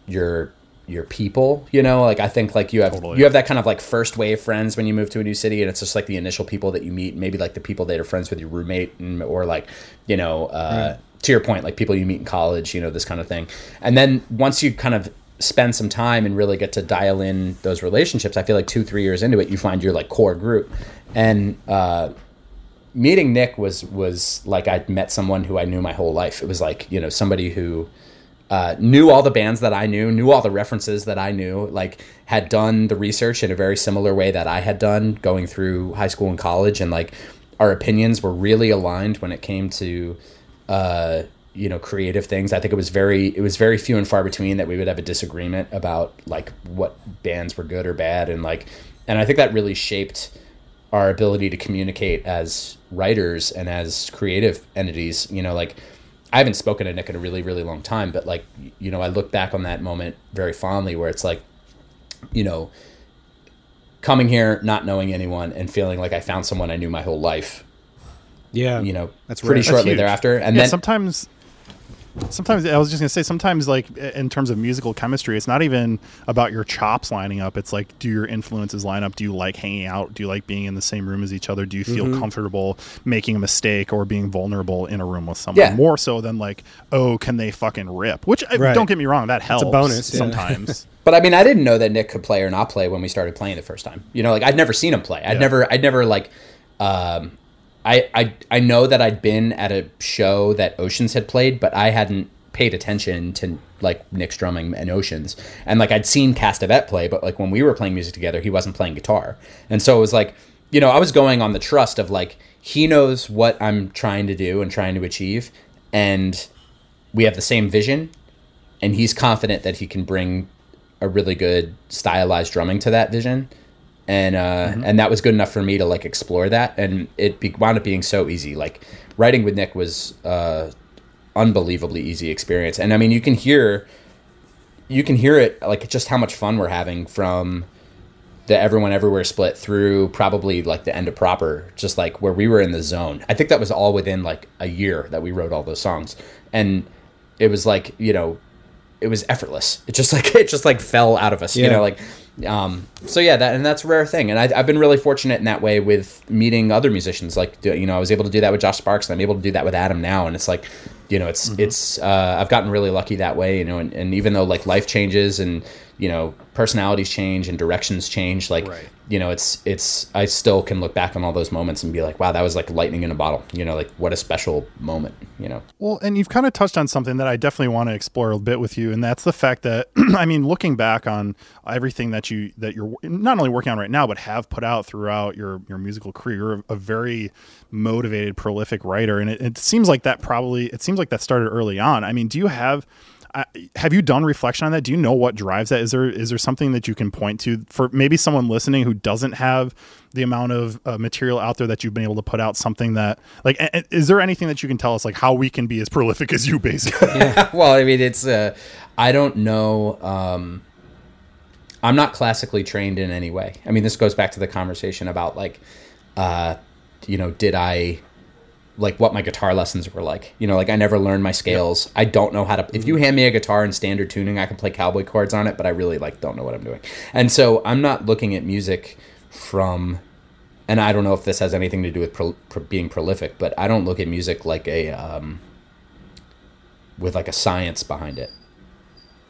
your your people you know like i think like you have totally. you have that kind of like first wave friends when you move to a new city and it's just like the initial people that you meet maybe like the people that are friends with your roommate and, or like you know uh, to your point like people you meet in college you know this kind of thing and then once you kind of spend some time and really get to dial in those relationships, I feel like two, three years into it, you find your like core group. And uh, meeting Nick was was like I'd met someone who I knew my whole life. It was like you know somebody who uh, knew all the bands that I knew, knew all the references that I knew, like had done the research in a very similar way that I had done going through high school and college, and like our opinions were really aligned when it came to uh, you know creative things. I think it was very it was very few and far between that we would have a disagreement about like what bands were good or bad. And like and i think that really shaped our ability to communicate as writers and as creative entities. You know like i haven't spoken to nick in a really really long time but like you know i look back on that moment very fondly where it's like you know coming here not knowing anyone and feeling like i found someone i knew my whole life. Yeah. You know that's pretty right. shortly thereafter. And yeah, then sometimes sometimes I was just gonna say sometimes like in terms of musical chemistry, it's not even about your chops lining up. It's like do your influences line up? Do you like hanging out? Do you like being in the same room as each other? Do you feel mm-hmm. comfortable making a mistake or being vulnerable in a room with someone? Yeah. More so than like, oh, can they fucking rip? Which right. don't get me wrong, that helps. It's a bonus yeah. sometimes. but I mean, I didn't know that Nick could play or not play when we started playing the first time. You know, like I'd never seen him play. I'd yeah. never, I'd never like. Um, I, I I know that I'd been at a show that Oceans had played, but I hadn't paid attention to like Nick's drumming and Oceans. And like I'd seen Castevet play, but like when we were playing music together, he wasn't playing guitar. And so it was like, you know, I was going on the trust of like he knows what I'm trying to do and trying to achieve and we have the same vision and he's confident that he can bring a really good stylized drumming to that vision and uh, mm-hmm. and that was good enough for me to like explore that. And it be- wound up being so easy. Like writing with nick was uh, unbelievably easy experience. And i mean you can hear you can hear it like just how much fun we're having from the everyone everywhere split through probably like the end of proper just like where we were in the zone. I think that was all within like a year that we wrote all those songs. And it was like you know it was effortless. It just like it just like fell out of us yeah. you know like um, so yeah that and that's a rare thing. And I, have been really fortunate in that way with meeting other musicians. Like you know i was able to do that with josh sparks and i'm able to do that with adam now. And it's like you know it's mm-hmm. it's uh, i've gotten really lucky that way you know and, and even though like life changes and you know personalities change and directions change like right. you know it's it's i still can look back on all those moments and be like wow that was like lightning in a bottle you know like what a special moment you know well and you've kind of touched on something that i definitely want to explore a bit with you and that's the fact that i mean looking back on everything that you that you're not only working on right now but have put out throughout your your musical career you're a very motivated prolific writer and it, it seems like that probably it seems like that started early on i mean do you have have you done reflection on that? Do you know what drives that? Is there is there something that you can point to for maybe someone listening who doesn't have the amount of uh, material out there that you've been able to put out? Something that like is there anything that you can tell us like how we can be as prolific as you, basically? yeah. Well, I mean, it's uh, I don't know. Um, I'm not classically trained in any way. I mean, this goes back to the conversation about like, uh, you know, did I like what my guitar lessons were like. You know, like I never learned my scales. Yep. I don't know how to. If you hand me a guitar in standard tuning, I can play cowboy chords on it, but I really like don't know what I'm doing. And so I'm not looking at music from, and I don't know if this has anything to do with pro, pro, being prolific, but I don't look at music like a um, with like a science behind it.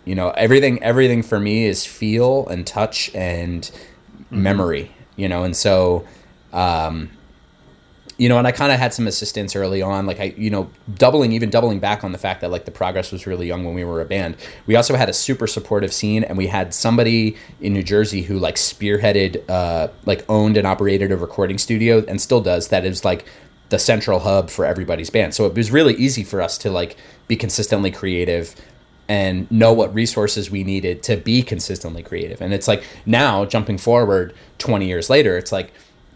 You know, everything everything for me is feel and touch and mm-hmm. memory. You know, and so. Um, you know, and I kind of had some assistance early on, like I, you know, doubling, even doubling back on the fact that like the progress was really young when we were a band. We also had a super supportive scene, and we had somebody in New Jersey who like spearheaded, uh, like owned and operated a recording studio, and still does. That is like the central hub for everybody's band. So it was really easy for us to like be consistently creative and know what resources we needed to be consistently creative. And it's like now jumping forward 20 years later, it's like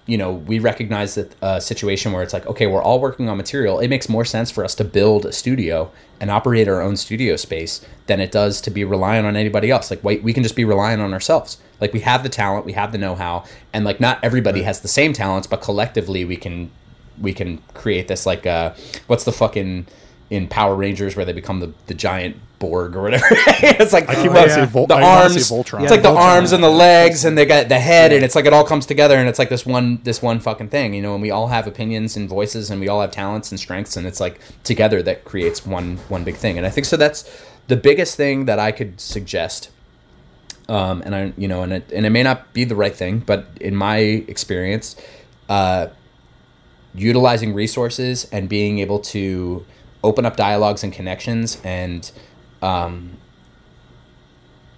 you know, we recognize that a uh, situation where it's like, okay, we're all working on material. It makes more sense for us to build a studio and operate our own studio space than it does to be relying on anybody else. Like, wait, we can just be relying on ourselves. Like, we have the talent, we have the know-how, and like, not everybody has the same talents, but collectively, we can we can create this like, uh, what's the fucking in Power Rangers where they become the, the giant Borg or whatever. it's like I keep oh, yeah. Vol- the I arms. It's yeah, like the arms and the legs, and they got the head, yeah. and it's like it all comes together, and it's like this one this one fucking thing, you know. And we all have opinions and voices, and we all have talents and strengths, and it's like together that creates one one big thing. And I think so. That's the biggest thing that I could suggest. Um, and I, you know, and it, and it may not be the right thing, but in my experience, uh, utilizing resources and being able to open up dialogues and connections and um,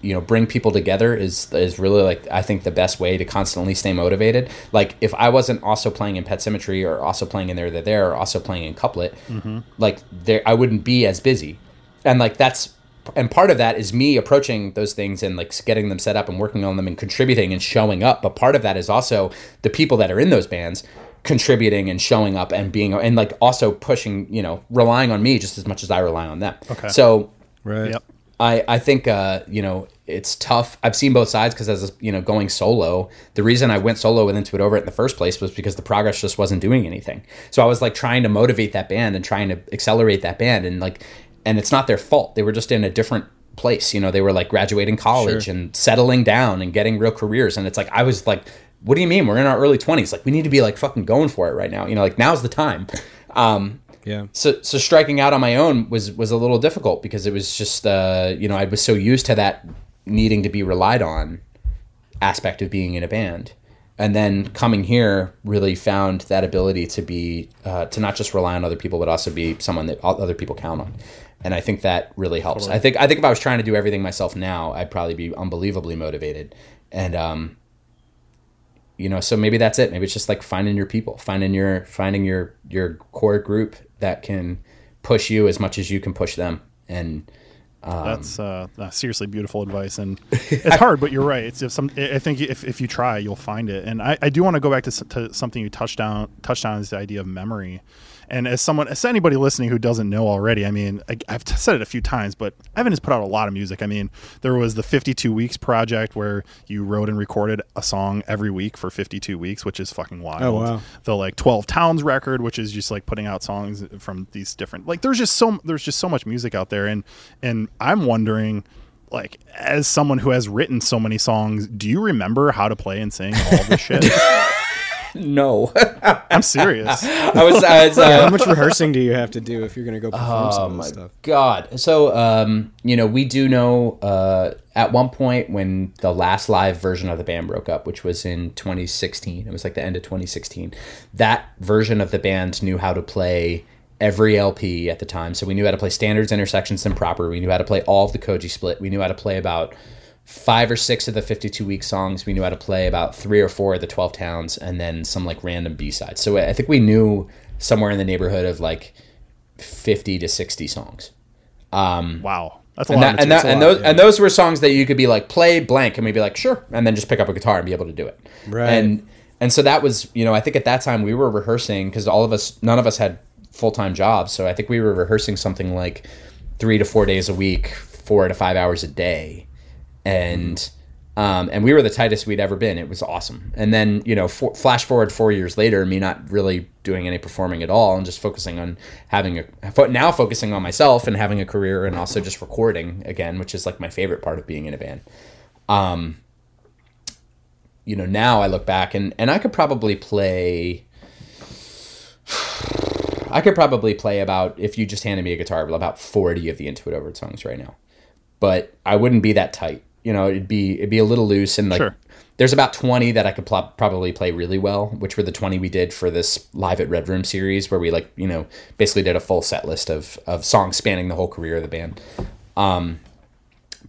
you know bring people together is is really like I think the best way to constantly stay motivated. Like if I wasn't also playing in Pet Symmetry or also playing in There There There or also playing in Couplet, mm-hmm. like there I wouldn't be as busy. And like that's and part of that is me approaching those things and like getting them set up and working on them and contributing and showing up. But part of that is also the people that are in those bands contributing and showing up and being and like also pushing, you know, relying on me just as much as I rely on them. Okay. So right. Yep. I I think uh, you know, it's tough. I've seen both sides because as you know, going solo, the reason I went solo with Into It Over It in the first place was because the progress just wasn't doing anything. So I was like trying to motivate that band and trying to accelerate that band and like and it's not their fault. They were just in a different place. You know, they were like graduating college sure. and settling down and getting real careers. And it's like I was like what do you mean? We're in our early 20s. Like, we need to be like fucking going for it right now. You know, like now's the time. Um, yeah. So, so striking out on my own was, was a little difficult because it was just, uh, you know, I was so used to that needing to be relied on aspect of being in a band. And then coming here really found that ability to be, uh, to not just rely on other people, but also be someone that other people count on. And I think that really helps. Totally. I think, I think if I was trying to do everything myself now, I'd probably be unbelievably motivated. And, um, you know so maybe that's it maybe it's just like finding your people finding your finding your your core group that can push you as much as you can push them and Um, That's uh, seriously beautiful advice, and it's hard, but you're right. It's if some. I think if, if you try, you'll find it. And I, I do want to go back to, to something you touched on. Touched on is the idea of memory. And as someone, as anybody listening who doesn't know already, I mean, I, have said it a few times, but Evan has put out a lot of music. I mean, there was the 52 Weeks project where you wrote and recorded a song every week for 52 weeks, which is fucking wild. Oh, wow. The like 12 Towns record, which is just like putting out songs from these different, like, there's just so, there's just so much music out there. And, and I'm wondering, like as someone who has written so many songs, do you remember how to play and sing all this shit? no, I'm serious. I was. I was uh, how much rehearsing do you have to do if you're going to go perform oh, some of this stuff? God. So, um, you know, we do know uh, at one point when the last live version of the band broke up, which was in 2016. It was like the end of 2016. That version of the band knew how to play every LP at the time. So we knew how to play standards, intersections, and proper. We knew how to play all of the Koji split. We knew how to play about five or six of the 52 week songs. We knew how to play about three or four of the 12 towns and then some like random B sides. So I think we knew somewhere in the neighborhood of like 50 to 60 songs. Um, wow. That's a and lot. That, and, that, and, those, yeah. and those were songs that you could be like, play blank. And we'd be like, sure. And then just pick up a guitar and be able to do it. Right. And, and so that was, you know, I think at that time we were rehearsing because all of us, none of us had full time jobs. So I think we were rehearsing something like three to four days a week, four to five hours a day and um, and we were the tightest we'd ever been. It was awesome. And then you know, for, flash forward four years later, me not really doing any performing at all, and just focusing on having a now focusing on myself and having a career, and also just recording again, which is like my favorite part of being in a band. Um, you know, now I look back and and I could probably play. I could probably play about if you just handed me a guitar about forty of the Into It Over songs right now, but I wouldn't be that tight you know, it'd be it'd be a little loose and like sure. there's about 20 that I could pl- probably play really well, which were the 20 we did for this live at Red Room series where we like, you know, basically did a full set list of of songs spanning the whole career of the band. Um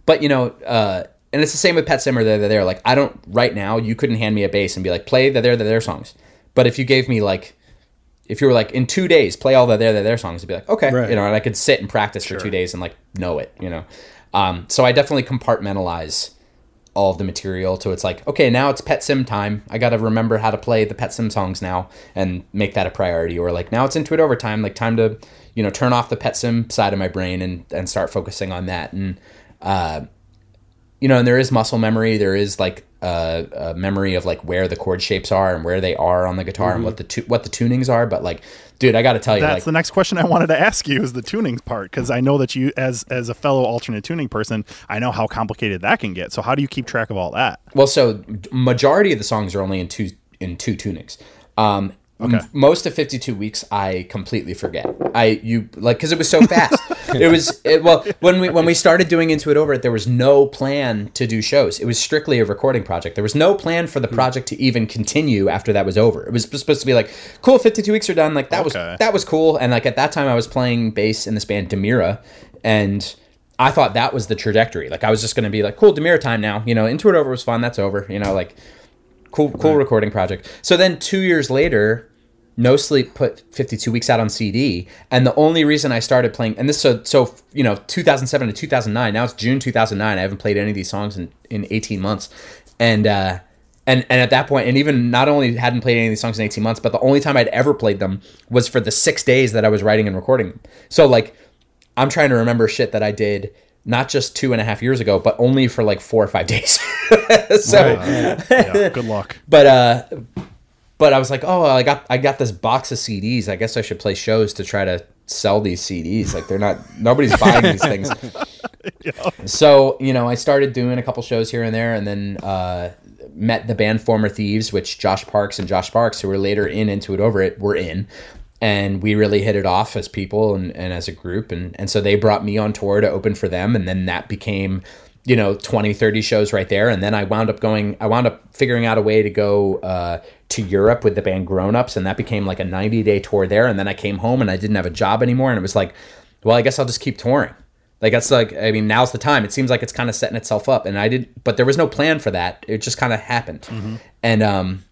but you know, uh and it's the same with Pet Simmer. They're, they're there. Like I don't right now. You couldn't hand me a bass and be like, play the there the there songs. But if you gave me like, if you were like in two days, play all the there the there songs, I'd be like, okay, right. you know, and I could sit and practice sure. for two days and like know it, you know. Um, so I definitely compartmentalize all of the material to it's like okay now it's pet sim time. I gotta remember how to play the pet sim songs now and make that a priority. Or like now it's into it overtime like time to you know turn off the pet sim side of my brain and and start focusing on that. And uh you know and there is muscle memory. There is like a, a memory of like where the chord shapes are and where they are on the guitar mm-hmm. and what the tu- what the tunings are. But like dude, I got to tell you, that's like, the next question I wanted to ask you is the tuning part because I know that you, as as a fellow alternate tuning person, I know how complicated that can get. So how do you keep track of all that? Well, so majority of the songs are only in two in two tunings. Um, Okay. most of 52 weeks I completely forget. I you like cuz it was so fast. it was it, well when we when we started doing into it over it there was no plan to do shows. It was strictly a recording project. There was no plan for the hmm. project to even continue after that was over. It was supposed to be like cool 52 weeks are done like that okay. was that was cool and like at that time I was playing bass in this band Damiera and I thought that was the trajectory. Like I was just going to be like cool Damiera time now, you know, into it over was fun, that's over, you know, like cool cool right. recording project. So then 2 years later no Sleep put 52 Weeks out on CD, and the only reason I started playing, and this so so you know 2007 to 2009. Now it's June 2009. I haven't played any of these songs in in 18 months, and uh, and and at that point, and even not only hadn't played any of these songs in 18 months, but the only time I'd ever played them was for the six days that I was writing and recording them. So like, I'm trying to remember shit that I did not just two and a half years ago, but only for like four or five days. so, right. yeah, good luck. But uh, but I was like, oh, I got I got this box of CDs. I guess I should play shows to try to sell these CDs. Like they're not nobody's buying these things. yeah. So you know, I started doing a couple shows here and there, and then uh, met the band Former Thieves, which Josh Parks and Josh Parks, who were later in Into It Over It, were in. And we really hit it off as people and, and as a group. And, and so they brought me on tour to open for them. And then that became you know 20 30 shows right there and then i wound up going i wound up figuring out a way to go uh, to Europe with the band Grown Ups, and that became like a 90 day tour there. And then I came home and I didn't have a job anymore, and it was like, well, I guess I'll just keep touring. Like that's like, I mean, now's the time. It seems like it's kind of setting itself up, and I did, but there was no plan for that. It just kind of happened, mm-hmm. and um,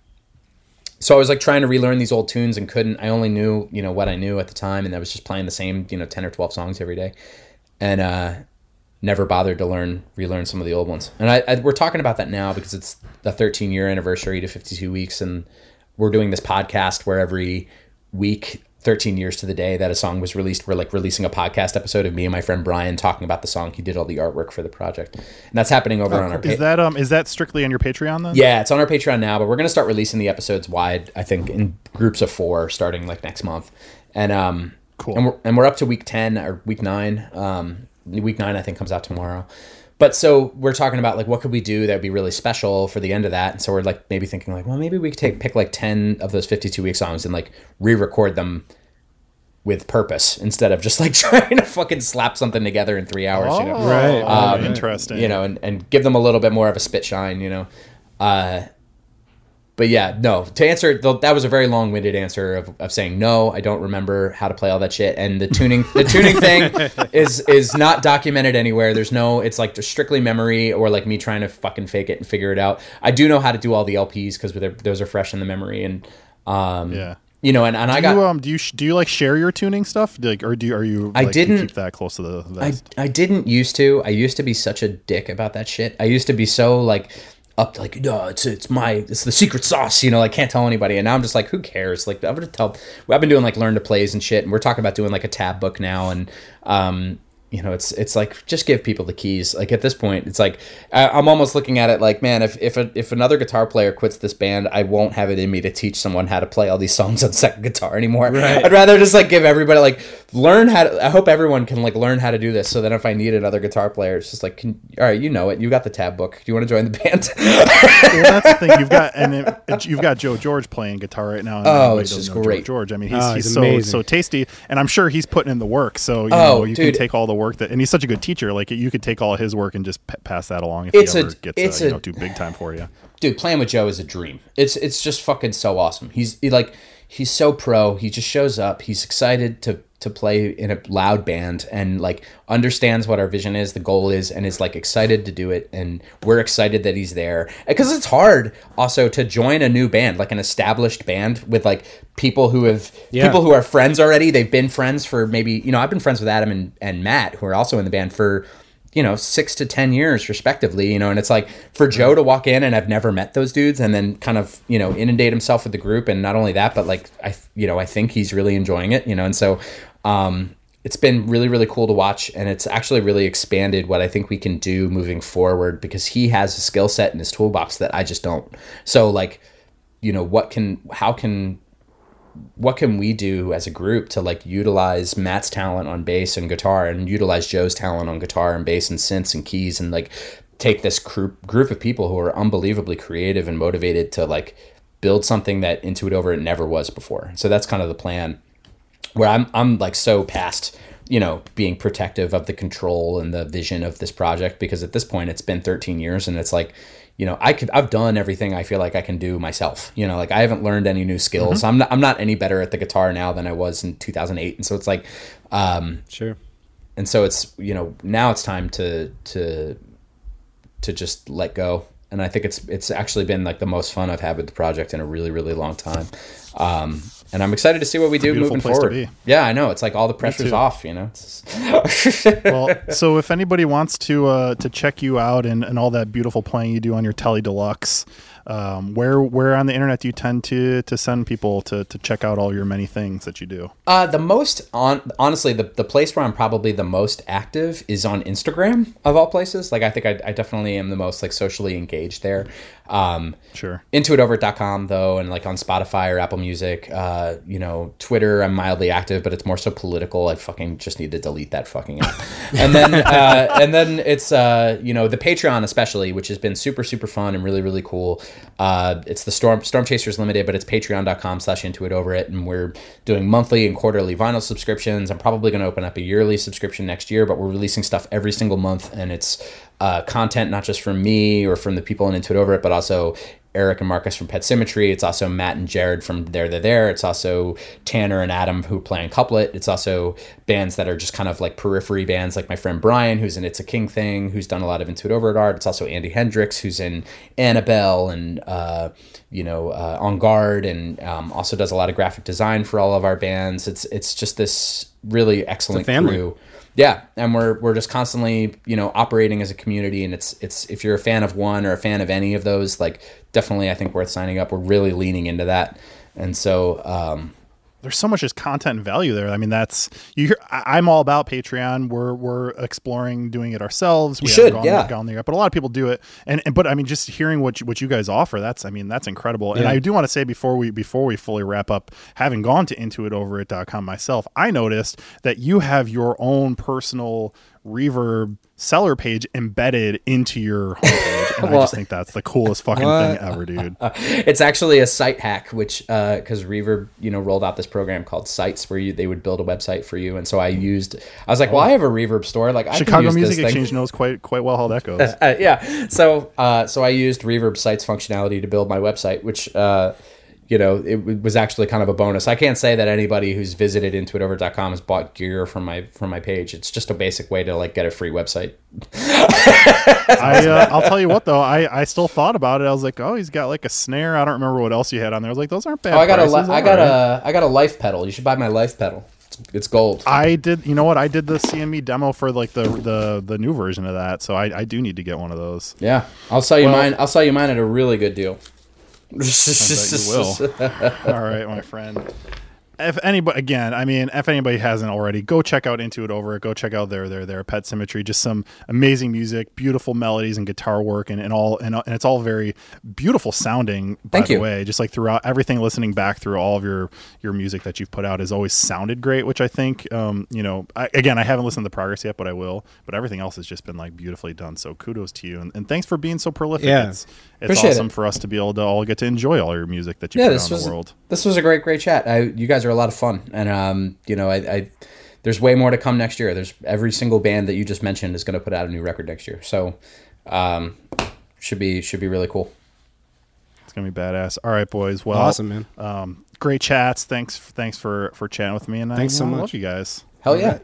so I was like trying to relearn these old tunes and couldn't. I only knew you know what I knew at the time, and I was just playing the same you know 10 or 12 songs every day, and uh, never bothered to learn relearn some of the old ones. And I, I, we're talking about that now because it's the 13 year anniversary to 52 weeks, and we're doing this podcast where every week 13 years to the day that a song was released we're like releasing a podcast episode of me and my friend brian talking about the song. He did all the artwork for the project. And that's happening over oh, on our is that um is that strictly on your patreon then? Yeah it's on our patreon now but we're going to start releasing the episodes wide i think in groups of four starting like next month. And um cool. and we're, and we're up to week 10 or week 9 um week 9 i think comes out tomorrow. But so we're talking about like what could we do that would be really special for the end of that? And so we're like maybe thinking like well maybe we could take pick like 10 of those 52 week songs and like re-record them with purpose instead of just like trying to fucking slap something together in three hours oh, you know? Oh, right. Um, interesting. you know and, and give them a little bit more of a spit shine you know? Uh but yeah, no. To answer that was a very long-winded answer of, of saying no. I don't remember how to play all that shit, and the tuning the tuning thing is is not documented anywhere. There's no. It's like strictly memory or like me trying to fucking fake it and figure it out. I do know how to do all the LPs because those are fresh in the memory, and um, yeah. You know, and, and I got. You, um, do you do you like share your tuning stuff, like, or do you, are you? Like, I didn't keep that close to the. Vest? I I didn't used to. I used to be such a dick about that shit. I used to be so like up to like no it's it's my it's the secret sauce you know like can't tell anybody. And now i'm just like who cares? Like i'm gonna tell i've been doing like learn to plays and shit and we're talking about doing like a tab book now and um you know, it's it's like just give people the keys. Like at this point, it's like I, am almost looking at it like, man, if if a, if another guitar player quits this band, I won't have it in me to teach someone how to play all these songs on second guitar anymore. Right. I'd rather just like give everybody like learn how to. I hope everyone can like learn how to do this, so that if I need another guitar player, it's just like, can, all right, you know it. You got the tab book. Do you want to join the band? well, that's the thing. You've got and it, you've got Joe George playing guitar right now. oh, it's just great. Joe George. I mean, he's, oh, he's, he's so so tasty, and I'm sure he's putting in the work. So you oh, know, you dude. can take all the work that, and he's such a good teacher. Like you could take all his work and just p- pass that along if it's he ever a, gets it's uh, you know, too big time for you. Dude, playing with Joe is a dream. It's it's just fucking so awesome. He's he, like he's so pro. He just shows up. He's excited to to play in a loud band and like understands what our vision is, the goal is, and is like excited to do it. And we're excited that he's there because it's hard also to join a new band, like an established band with like people who have yeah. people who are friends already. They've been friends for maybe you know I've been friends with Adam and, and Matt who are also in the band for you know six to ten years respectively you know and it's like for joe to walk in and i've never met those dudes and then kind of you know inundate himself with the group and not only that but like i you know i think he's really enjoying it you know and so um, it's been really really cool to watch and it's actually really expanded what i think we can do moving forward because he has a skill set in his toolbox that i just don't. So like you know what can how can what can we do as a group to like utilize matt's talent on bass and guitar and utilize joe's talent on guitar and bass and synths and keys and like take this group group of people who are unbelievably creative and motivated to like build something that Into It Over It never was before. So that's kind of the plan where I'm I'm like so past you know being protective of the control and the vision of this project because at this point it's been 13 years and it's like you know I could I've done everything I feel like I can do myself you know like I haven't learned any new skills. Mm-hmm. I'm not I'm not any better at the guitar now than I was in 2008 and so it's like um sure. and so it's you know now it's time to to to just let go and I think it's it's actually been like the most fun I've had with the project in a really really long time. Um and I'm excited to see what we do moving forward. Yeah, I know. It's like all the pressure's off, you know. well, so if anybody wants to uh, to check you out and, and all that beautiful playing you do on your Tele Deluxe, um, where where on the internet do you tend to to send people to, to check out all your many things that you do? Uh, the most on honestly, the, the place where I'm probably the most active is on Instagram of all places. Like I think I, I definitely am the most like socially engaged there. Um, sure. Intoitoverit.com though, and like on Spotify or Apple Music. Uh, you know, Twitter I'm mildly active, but it's more so political. I fucking just need to delete that fucking app. and then uh, and then it's uh, you know the Patreon especially, which has been super super fun and really really cool. Uh, it's the Storm Storm Chasers Limited, but it's patreon.com slash Into It Over It. And we're doing monthly and quarterly vinyl subscriptions. I'm probably going to open up a yearly subscription next year, but we're releasing stuff every single month. And it's uh, content not just from me or from the people in Into It Over It, but also Eric and Marcus from Pet Symmetry. It's also Matt and Jared from There They're There. It's also Tanner and Adam who play in Couplet. It's also bands that are just kind of like periphery bands, like my friend Brian, who's in It's a King Thing, who's done a lot of Into It Over art. It's also Andy Hendricks, who's in Annabel and uh, you know uh, On Guard, and um, also does a lot of graphic design for all of our bands. It's it's just this really excellent crew. Yeah, and we're we're just constantly you know operating as a community, and it's it's if you're a fan of one or a fan of any of those, like definitely I think worth signing up. We're really leaning into that, and so um, there's so much just content and value there. I mean, that's you. Hear, I, am all about Patreon. We're we're exploring doing it ourselves. We you should, gone, yeah. Gone there, but a lot of people do it. And, and but I mean, just hearing what you, what you guys offer, that's I mean, that's incredible. Yeah. And I do want to say before we before we fully wrap up, having gone to intoitoverit.com myself, I noticed that you have your own personal reverb seller page embedded into your homepage, and well, I just think that's the coolest fucking what? thing ever, dude. it's actually a site hack, which because uh, Reverb, you know, rolled out this program called Sites, where you they would build a website for you, and so I used. I was like, well, I have a Reverb store. Like, I Chicago Music Exchange knows quite quite well how that goes. Uh, yeah, so uh, so I used Reverb Sites functionality to build my website, which uh, you know, it was actually kind of a bonus. I can't say that anybody who's visited intoitover.com has bought gear from my from my page. It's just a basic way to like get a free website. I uh, I'll tell you what though, I I still thought about it. I was like, oh, he's got like a snare. I don't remember what else you had on there. I was like, those aren't bad. Oh, I got prices. a I got right. a I got a life pedal. You should buy my life pedal. It's, it's gold. I did. You know what? I did the CME demo for like the the the new version of that. So I I do need to get one of those. Yeah, I'll sell you well, mine. I'll sell you mine at a really good deal. I bet you will. All right, my friend if anybody again, I mean, if anybody hasn't already, go check out Into It Over. Go check out their their their Pet Symmetry. Just some amazing music, beautiful melodies and guitar work, and, and all and, and it's all very beautiful sounding. By Thank the you. way, just like throughout everything, listening back through all of your your music that you've put out has always sounded great. Which I think, um, you know, I, again, I haven't listened to the progress yet, but I will. But everything else has just been like beautifully done. So kudos to you, and, and thanks for being so prolific. Yeah. It's, it's awesome it. for us to be able to all get to enjoy all your music that you yeah, put out in was, the world. This was a great, great chat. I, you guys are a lot of fun, and um, you know, I, I, there's way more to come next year. There's every single band that you just mentioned is going to put out a new record next year, so um, should be should be really cool. It's gonna be badass. All right, boys. Well, awesome, man. Um, great chats. Thanks, thanks for for chatting with me, and thanks I, so much. Love you guys. Hell yeah.